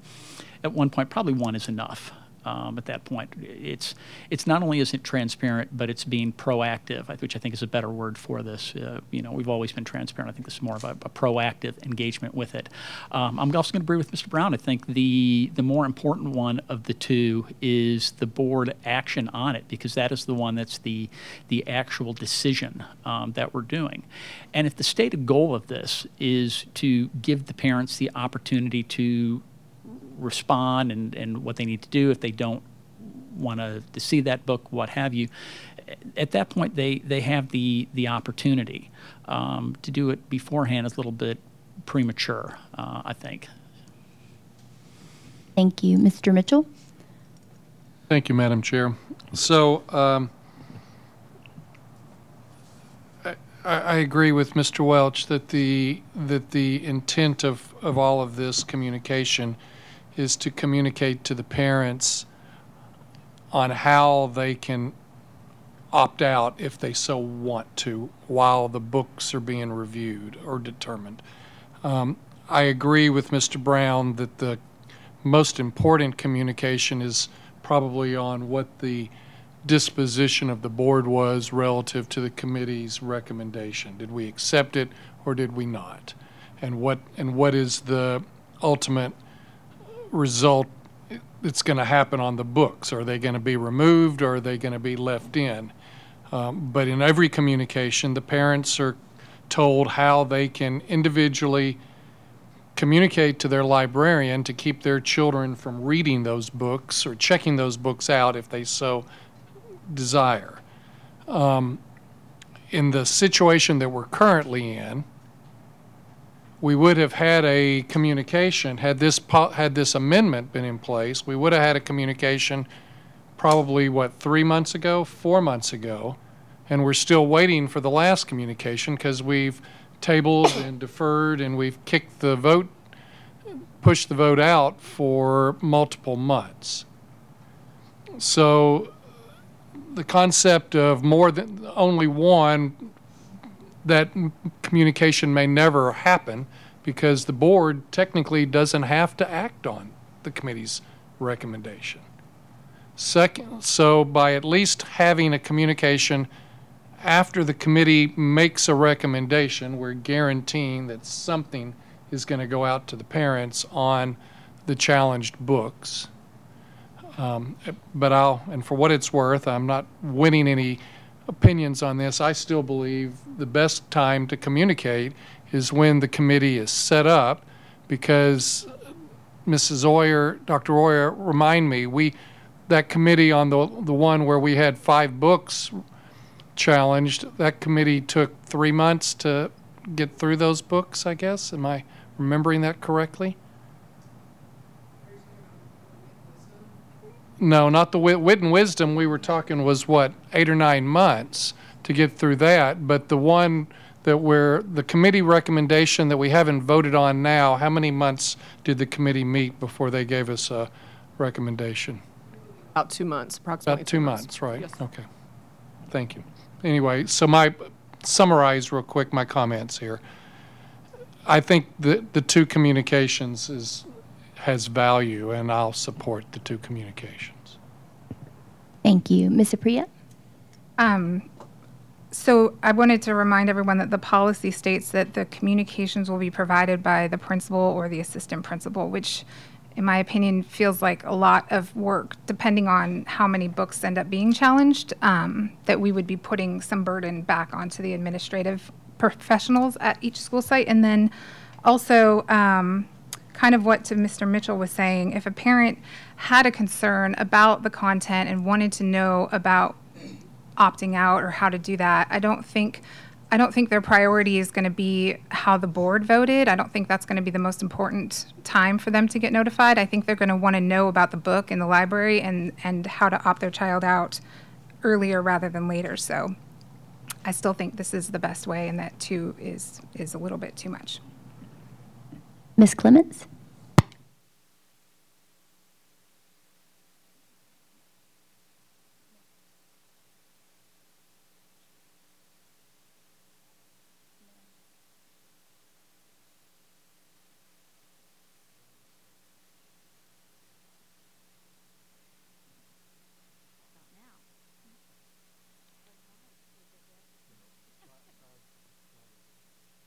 at one point probably one is enough. Um, at that point. It's it's not only isn't transparent, but it's being proactive, which I think is a better word for this. Uh, you know, we've always been transparent. I think this is more of a, a proactive engagement with it. Um, I'm also going to agree with Mr. Brown. I think the the more important one of the two is the board action on it because that is the one that's the the actual decision um, that we're doing. And if the stated goal of this is to give the parents the opportunity to respond and, and what they need to do if they don't want to, to see that book, what have you. At that point, they, they have the, the opportunity. Um, to do it beforehand is a little bit premature, uh, I think. Thank you. Mr. Mitchell? Thank you, Madam Chair. So, um, I, I agree with Mr. Welch that the, that the intent of, of all of this communication is to communicate to the parents on how they can opt out if they so want to while the books are being reviewed or determined. Um, I agree with Mr. Brown that the most important communication is probably on what the disposition of the board was relative to the committee's recommendation. Did we accept it or did we not? And what and what is the ultimate result that's going to happen on the books? Are they going to be removed or are they going to be left in? Um, but in every communication, the parents are told how they can individually communicate to their librarian to keep their children from reading those books or checking those books out if they so desire. Um, in the situation that we're currently in, we would have had a communication had this had this amendment been in place. We would have had a communication probably what three months ago, four months ago, and we're still waiting for the last communication because we've tabled and deferred and we've kicked the vote, pushed the vote out for multiple months. So the concept of more than only one that communication may never happen because the board technically doesn't have to act on the committee's recommendation. Second, so by at least having a communication after the committee makes a recommendation, we're guaranteeing that something is going to go out to the parents on the challenged books. Um, but I'll, and for what it's worth, I'm not winning any opinions on this. I still believe the best time to communicate is when the committee is set up because Mrs. Oyer, Dr. Oyer, remind me, we, that committee on the, the one where we had five books challenged, that committee took three months to get through those books, I guess. Am I remembering that correctly? No, not the wit, wit and wisdom we were talking was what eight or nine months to get through that. But the one that we're the committee recommendation that we haven't voted on now, how many months did the committee meet before they gave us a recommendation? About two months, approximately. About two months, right? Yes. Okay. Thank you. Anyway, so my summarize real quick my comments here. I think the the two communications is has value, and I'll support the two communications. Thank you. Ms. Aprea? Um, so I wanted to remind everyone that the policy states that the communications will be provided by the principal or the assistant principal, which in my opinion feels like a lot of work depending on how many books end up being challenged, um, that we would be putting some burden back onto the administrative professionals at each school site. And then also, um, kind of what to Mr. Mitchell was saying, if a parent had a concern about the content and wanted to know about opting out or how to do that, I don't think I don't think their priority is going to be how the board voted. I don't think that's going to be the most important time for them to get notified. I think they're going to want to know about the book in the library and and how to opt their child out earlier rather than later. So I still think this is the best way and that 2 is is a little bit too much. Ms. Clements?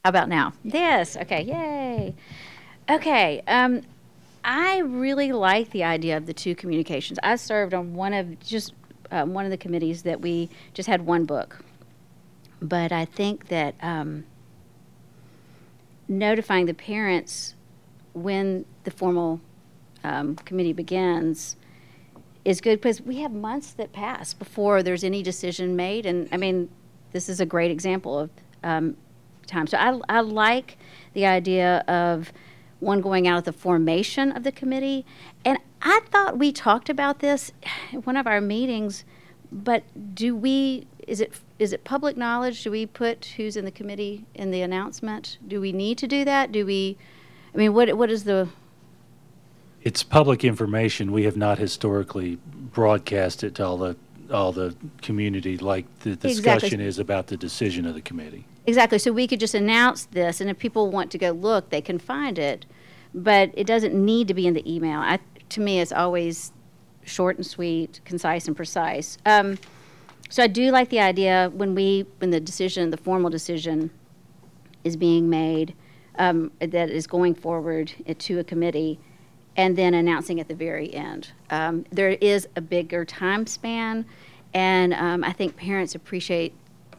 How about now? Yes. Okay. Yay. Okay. Um, I really like the idea of the two communications. I served on one of just um, one of the committees that we just had one book, but I think that um, notifying the parents when the formal um, committee begins is good because we have months that pass before there's any decision made. And I mean, this is a great example of um, time. So I, I like the idea of one going out at the formation of the committee. And I thought we talked about this at one of our meetings, but do we, is it, is it public knowledge? Do we put who's in the committee in the announcement? Do we need to do that? Do we, I mean, what, what is the, It's public information. We have not historically broadcast it to all the, all the community like the Exactly. discussion is about the decision of the committee. Exactly. So we could just announce this, and if people want to go look, they can find it. But it doesn't need to be in the email. I, to me, it's always short and sweet, concise and precise. Um, so I do like the idea when we, when the decision, the formal decision, is being made um, that is going forward to a committee, and then announcing at the very end. Um, there is a bigger time span, and um, I think parents appreciate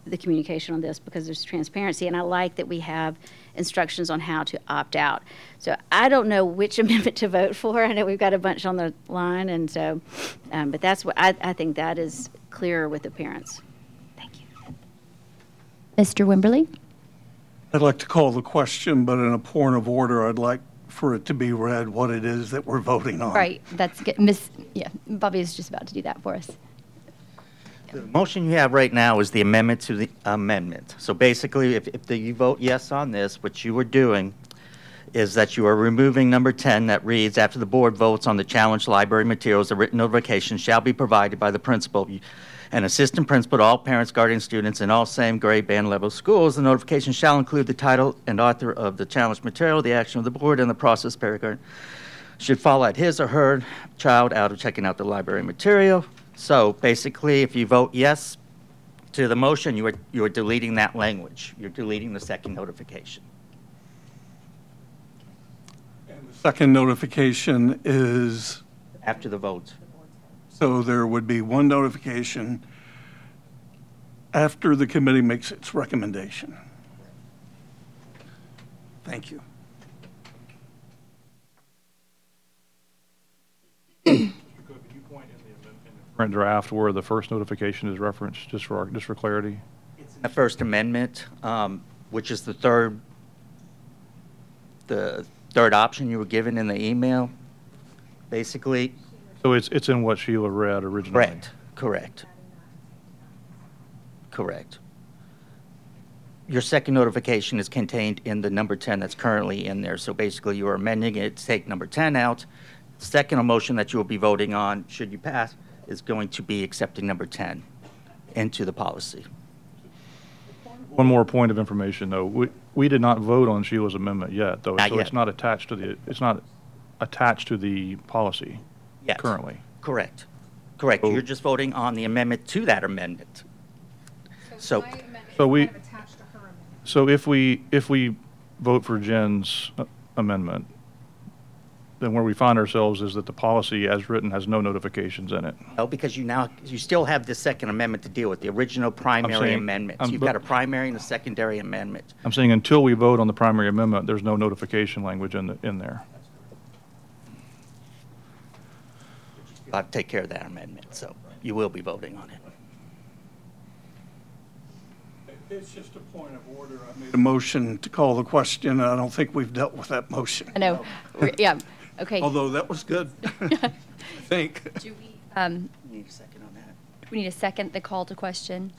the communication on this because there's transparency, and I like that we have instructions on how to opt out. So I don't know which amendment to vote for. I know we've got a bunch on the line, and so, um, but that's what I, I think that is clearer with the parents. Thank you. Mr. Wimberly? I'd like to call the question, but in a point of order, I'd like for it to be read what it is that we're voting on. Right, that's good. Miss, yeah, Bobby is just about to do that for us. The motion you have right now is the amendment to the amendment. So basically, if, if the- you vote yes on this, what you are doing is that you are removing number 10 that reads, after the board votes on the challenged library materials, a written notification shall be provided by the principal and assistant principal to all parents, guardian students in all same grade band level schools. The notification shall include the title and author of the challenged material, the action of the board, and the process paragraph should fall at his or her child out of checking out the library material. So basically, if you vote yes to the motion, you are, you are deleting that language. You're deleting the second notification. Second notification is, After the vote. so there would be one notification after the committee makes its recommendation. Thank you. Current draft where the first notification is referenced, just for, our- just for clarity. The First Amendment, um, which is the third, the third option you were given in the email, basically. So it's, it's in what Sheila read originally? Correct, correct. Correct. Your second notification is contained in the number 10 that's currently in there. So basically, you are amending it to take number 10 out. Second motion that you will be voting on, should you pass, is going to be accepting number 10 into the policy. One more point of information, though. We, we did not vote on Sheila's amendment yet, though. Not So yet. it's not attached to the, it's not attached to the policy Yes. currently. Correct. Correct. You're just voting on the amendment to that amendment. So, So we, so if we, if we vote for Jen's uh, amendment, then where we find ourselves is that the policy as written has no notifications in it. no, because you now, you still have the Second Amendment to deal with, the original primary saying- amendments. I'm- You've got a primary and a secondary amendment. I'm saying until we vote on the primary amendment, there's no notification language in, the in there. I'll take care of that amendment, so you will be voting on it. It's just a point of order. I made a motion to call the question, and I don't think we've dealt with that motion. I know, We're- yeah, okay. Although that was good, I think. Do we, um, Need a second on that? We need a second, the call to question.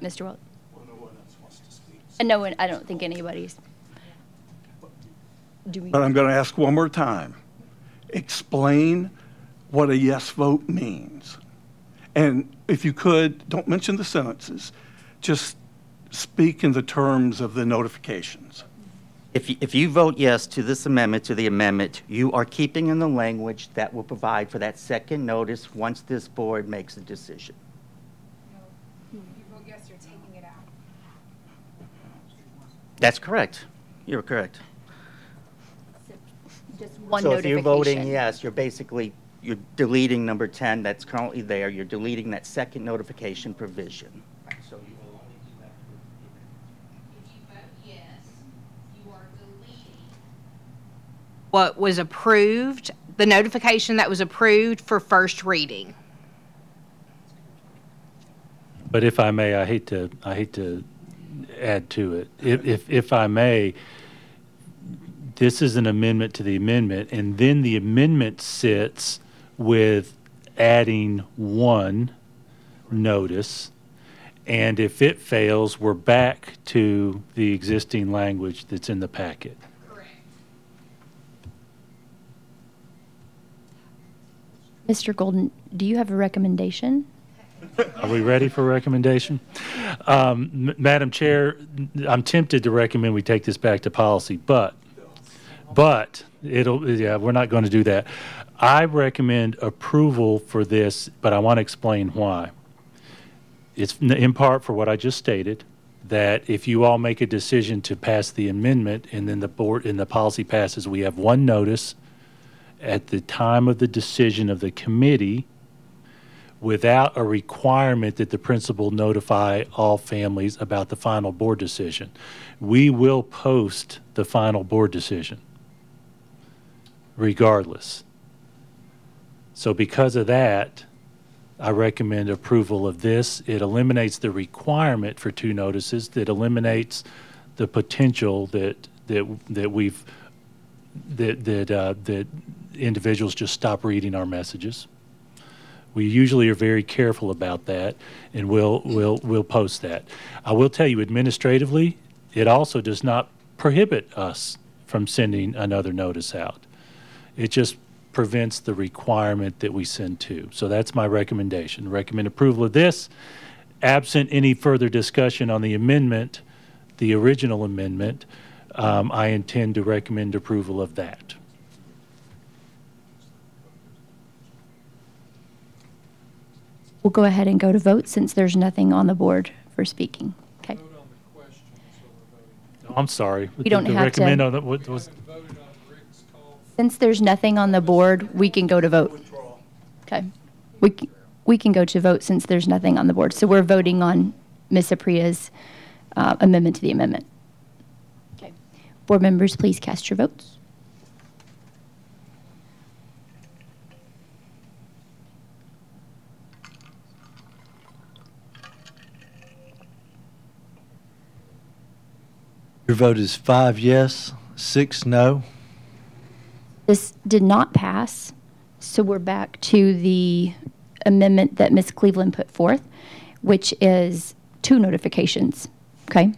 Mr. Wel- Well, no one else wants to speak. so- Uh, No one, I don't think anybody's. Do we? But I'm going to ask one more time. Explain what a yes vote means. And if you could, don't mention the sentences, just speak in the terms of the notifications. If you, if you vote yes to this amendment, to the amendment, you are keeping in the language that will provide for that second notice once this board makes a decision. If You vote yes, you're taking it out. That's correct. You're correct. Just one So if you're voting yes, you're basically, you're deleting number 10 that's currently there. You're deleting that second notification provision. So you will only do that What was approved, the notification that was approved for first reading. But if I may, I hate to, I hate to add to it. If, if, if I may, this is an amendment to the amendment, and then the amendment sits with adding one notice. And if it fails, we're back to the existing language that's in the packet. Mr. Golden, do you have a recommendation? Are we ready for a recommendation? Um, M- Madam Chair, I'm tempted to recommend we take this back to policy, but, but, it'll, yeah, we're not going to do that. I recommend approval for this, but I want to explain why. It's in part for what I just stated, that if you all make a decision to pass the amendment and then the board, and the policy passes, we have one notice at the time of the decision of the committee without a requirement that the principal notify all families about the final board decision. We will post the final board decision regardless. So because of that, I recommend approval of this. It eliminates the requirement for two notices. It eliminates the potential that, that, that we've, that, that, uh, that individuals just stop reading our messages. We usually are very careful about that, and we'll, we'll, we'll post that. I will tell you administratively, it also does not prohibit us from sending another notice out. It just prevents the requirement that we send two. So that's my recommendation. Recommend approval of this. Absent any further discussion on the amendment, the original amendment, um, I intend to recommend approval of that. We'll go ahead and go to vote since there's nothing on the board for speaking. Okay. I'm sorry. We don't have to- recommend on what was- Since there's nothing on the board, we can go to vote. Okay. We, c- we can go to vote since there's nothing on the board. So we're voting on Ms. Aprea's uh, amendment to the amendment. Okay. Board members, please cast your votes. Your vote is five yes, six no. This did not pass, so we're back to the amendment that Ms. Cleveland put forth, which is two notifications, okay?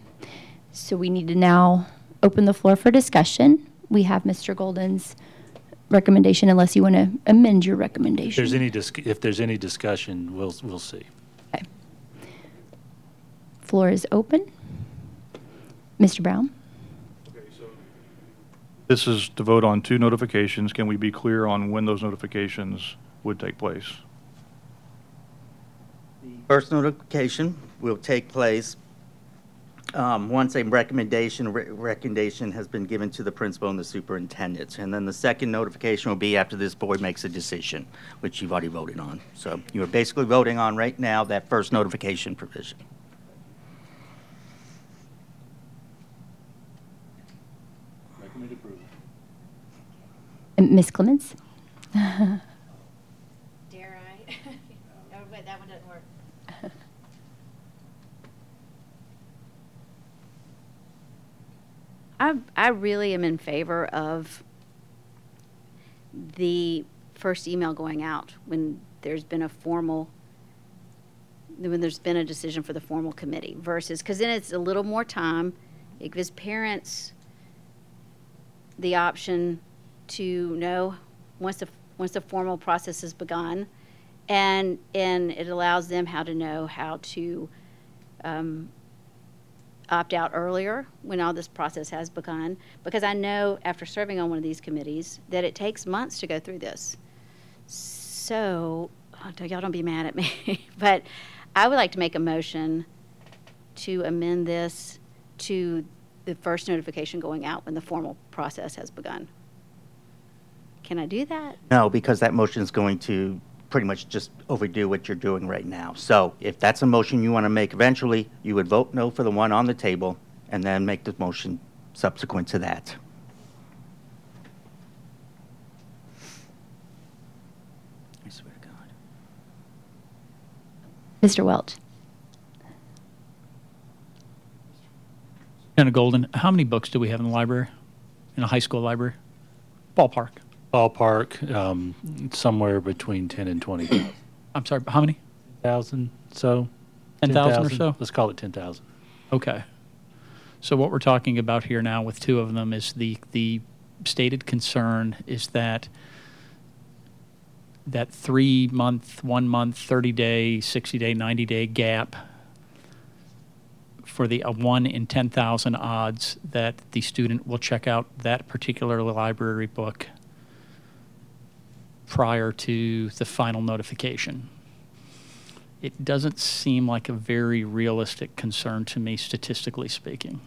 So we need to now open the floor for discussion. We have Mr. Golden's recommendation, unless you want to amend your If recommendation. there's any, dis- if there's any discussion, we'll, we'll see. Okay. Floor is open. Mr. Brown? This is to vote on two notifications. Can we be clear on when those notifications would take place? The First notification will take place um, once a recommendation, re- recommendation has been given to the principal and the superintendent. And then the second notification will be after this board makes a decision, which you've already voted on. So you're basically voting on right now that first notification provision. Uh, and Ms. Clements? Dare I? Oh, wait, that one doesn't work. I, I really am in favor of the first email going out when there's been a formal, when there's been a decision for the formal committee versus, because then it's a little more time. It gives parents the option to know once the, once the formal process has begun. And, and it allows them how to know how to um, opt out earlier when all this process has begun. Because I know after serving on one of these committees that it takes months to go through this. So, oh, y'all don't be mad at me, but I would like to make a motion to amend this to the first notification going out when the formal process has begun. Can I do that? No, because that motion is going to pretty much just overdo what you're doing right now. So if that's a motion you want to make eventually, you would vote no for the one on the table and then make the motion subsequent to that. I swear to God. Mr. Welch. Anna Golden, how many books do we have in the library, in a high school library? Ballpark. Ballpark, um, somewhere between 10 and 20,000. I'm sorry, how many? 1,000, so. 10,000 or so? Let's call it 10,000. Okay. So what we're talking about here now with two of them is the, the stated concern is that that three month, one month, 30 day, 60 day, 90 day gap for the uh, one in 10,000 odds that the student will check out that particular library book prior to the final notification. It doesn't seem like a very realistic concern to me, statistically speaking.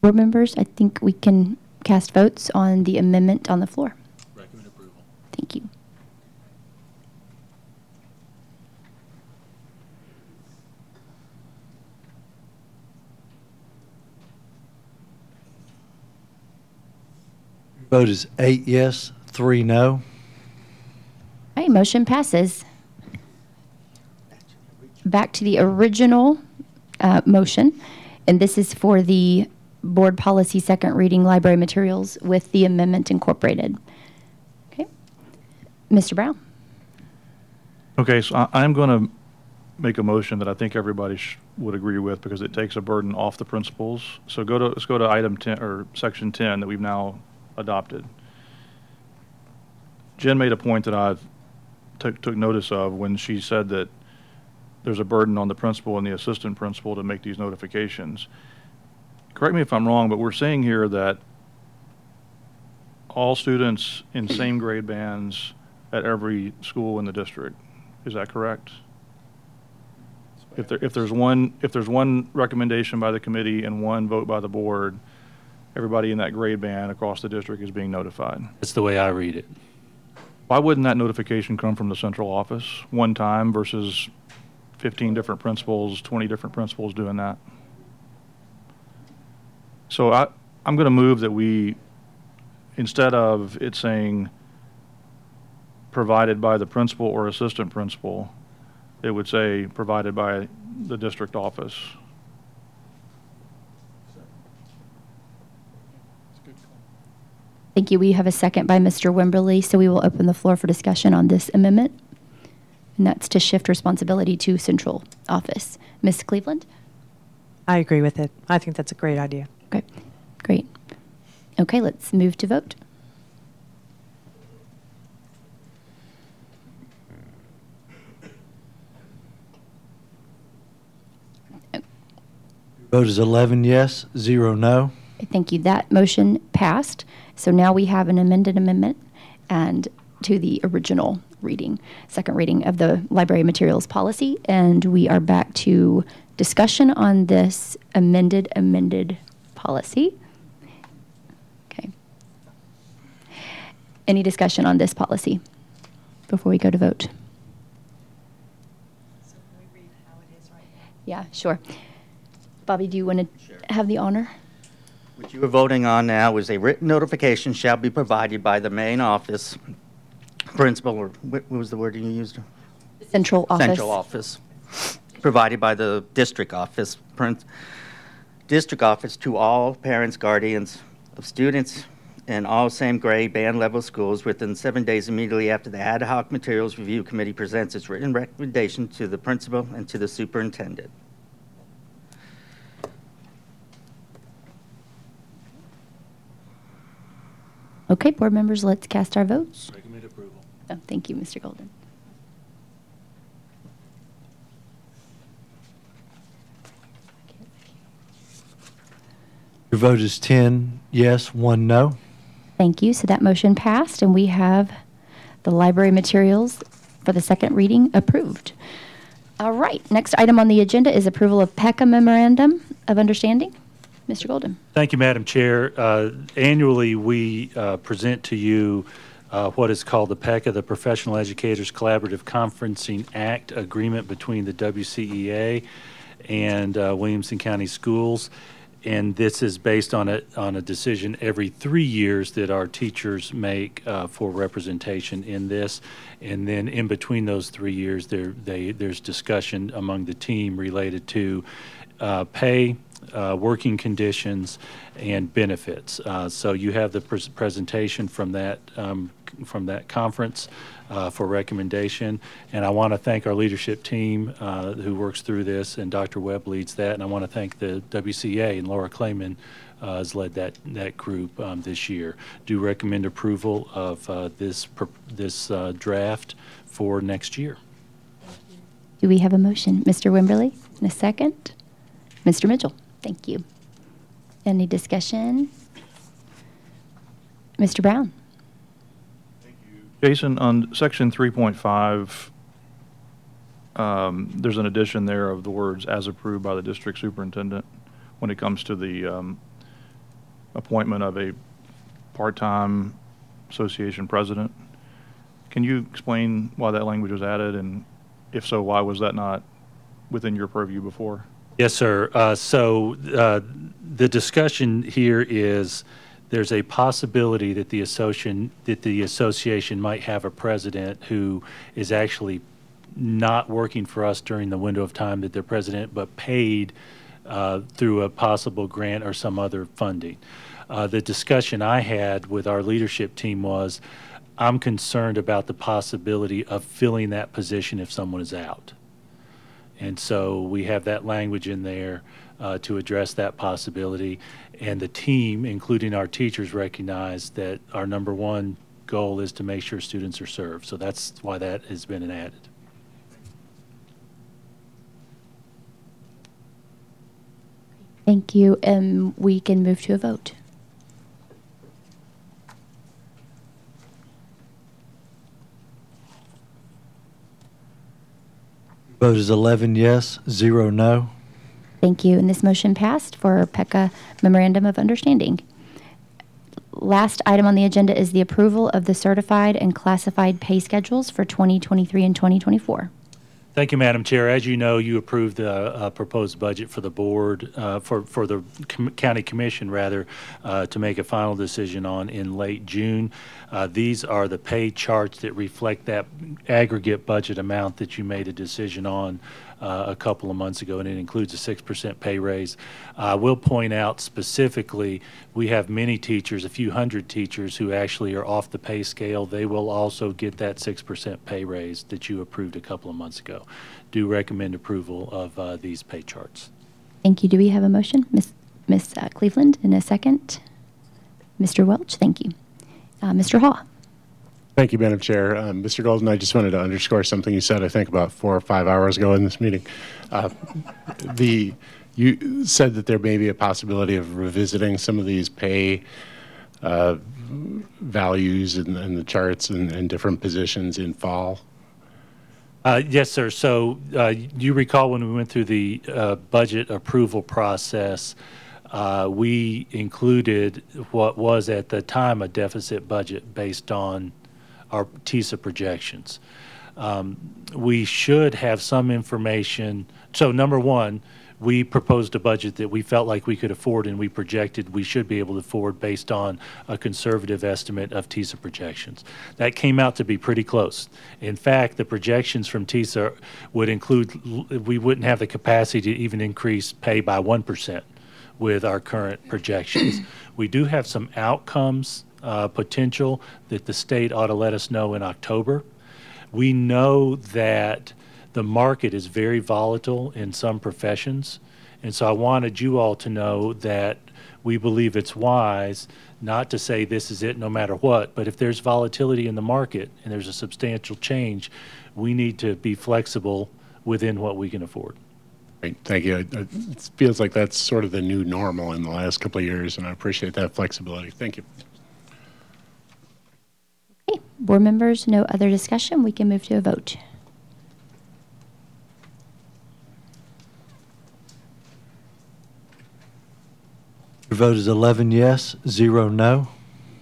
Board members, I think we can cast votes on the amendment on the floor. Recommend approval. Thank you. Vote is eight yes, three no. Okay, motion passes. Back to the original uh, motion, and this is for the board policy second reading library materials with the amendment incorporated. Okay. Mr. Brown? Okay, so I, I'm going to make a motion that I think everybody sh- would agree with because it takes a burden off the principals. So go to, let's go to item 10, or section 10 that we've now adopted. Jen made a point that I took, took notice of when she said that there's a burden on the principal and the assistant principal to make these notifications. Correct me if I'm wrong, but we're saying here that all students in same grade bands at every school in the district. Is that correct? If there, if there's one, if there's one recommendation by the committee and one vote by the board, everybody in that grade band across the district is being notified. That's the way I read it. Why wouldn't that notification come from the central office one time versus 15 different principals, 20 different principals doing that? So I, I'm going to move that we, instead of it saying provided by the principal or assistant principal, it would say provided by the district office. Thank you. We have a second by Mr. Wimberly, so we will open the floor for discussion on this amendment. And that's to shift responsibility to central office. Ms. Cleveland? I agree with it. I think that's a great idea. Okay, great. Okay, let's move to vote. Vote is 11 yes, zero no. Thank you. That motion passed. So now we have an amended amendment and to the original reading, second reading of the library materials policy. And we are back to discussion on this amended, amended policy. Okay. Any discussion on this policy before we go to vote? Yeah, sure. Bobby, do you want to have the honor? What you are voting on now is a written notification shall be provided by the main office principal, or what what was the word you used? Central office. Central office, provided by the district office, prin- district office to all parents, guardians of students in all same grade band level schools within seven days immediately after the ad hoc materials review committee presents its written recommendation to the principal and to the superintendent. Okay, board members, let's cast our votes. Recommend approval. Oh, thank you, Mr. Golden. Your vote is 10 yes, one no. Thank you. So that motion passed, and we have The library materials for the second reading approved. All right, next item on the agenda is approval of PECA Memorandum of Understanding. Mr. Golden. Thank you, Madam Chair. Uh, Annually, we uh, present to you uh, what is called the PECA, the Professional Educators Collaborative Conferencing Act Agreement between the WCEA and uh, Williamson County Schools. And this is based on a, on a decision every three years that our teachers make uh, for representation in this. And then in between those three years, there, they, there's discussion among the team related to uh, pay, uh, working conditions, and benefits. Uh, So you have the pres- presentation from that, um, from that conference uh, for recommendation. And I want to thank our leadership team uh, who works through this, and Dr. Webb leads that. And I want to thank the WCA and Laura Clayman uh, has led that, that group um, this year. Do recommend approval of uh, this, this uh, draft for next year. Do we have a motion? Mr. Wimberly, a second? Mr. Mitchell, thank you. Any discussion? Mr. Brown? Thank you. Jason, on section 3.5, um, there's an addition there of the words "as approved by the district superintendent" when it comes to the um, appointment of a part-time association president. Can you explain why that language was added, and if so, why was that not within your purview before? Yes, sir. Uh, So uh, the discussion here is, there's a possibility that the association, that the association might have a president who is actually not working for us during the window of time that they're president, but paid uh, through a possible grant or some other funding. Uh, The discussion I had with our leadership team was, I'm concerned about the possibility of filling that position if someone is out. And so we have that language in there uh, to address that possibility. And the team, including our teachers, recognize that our number one goal is to make sure students are served. So that's why that has been added. Thank you. Um, we can move to a vote. Vote is 11 yes, 0 no. Thank you. And this motion passed for PECA Memorandum of Understanding. Last item on the agenda is the approval of the certified and classified pay schedules for 2023 and 2024. Thank you, Madam Chair. As you know, you approved the uh, proposed budget for the board, uh, for, for the com- county commission, rather, uh, to make a final decision on in late June. Uh, These are the pay charts that reflect that aggregate budget amount that you made a decision on uh, a couple of months ago, and it includes a 6% pay raise. I will point out specifically, we have many teachers, a few hundred teachers, who actually are off the pay scale. They will also get that 6% pay raise that you approved a couple of months ago. Do recommend approval of uh, these pay charts. Thank you. Do we have a motion? Ms. uh, Cleveland, in a second. Mr. Welch, thank you. Uh, Mr. Haw? Thank you, Madam Chair. Um, Mr. Golden, I just wanted to underscore something you said, I think, about four or five hours ago in this meeting. Uh, the you said that there may be a possibility of revisiting some of these pay uh, values and, in the charts and, and different positions in fall. Uh, Yes, sir. So uh, you recall when we went through the uh, budget approval process, uh, we included what was at the time a deficit budget based on our TISA projections. Um, We should have some information. So number one, we proposed a budget that we felt like we could afford and we projected we should be able to afford based on a conservative estimate of TISA projections. That came out to be pretty close. In fact, the projections from TISA would include, we wouldn't have the capacity to even increase pay by 1% with our current projections. We do have some outcomes uh, potential that the state ought to let us know in October. We know that the market is very volatile in some professions. And so I wanted you all to know that we believe it's wise not to say this is it no matter what, but if there's volatility in the market and there's a substantial change, we need to be flexible within what we can afford. Great, thank you. It it feels like that's sort of the new normal in the last couple of years, and I appreciate that flexibility. Thank you. Board members, no other discussion. We can move to a vote. Your vote is 11 yes, 0 no.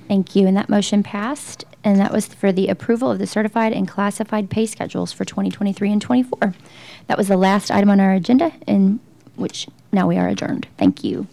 Thank you. And that motion passed. And that was for the approval of the certified and classified pay schedules for 2023 and 24. That was the last item on our agenda, in which now we are adjourned. Thank you.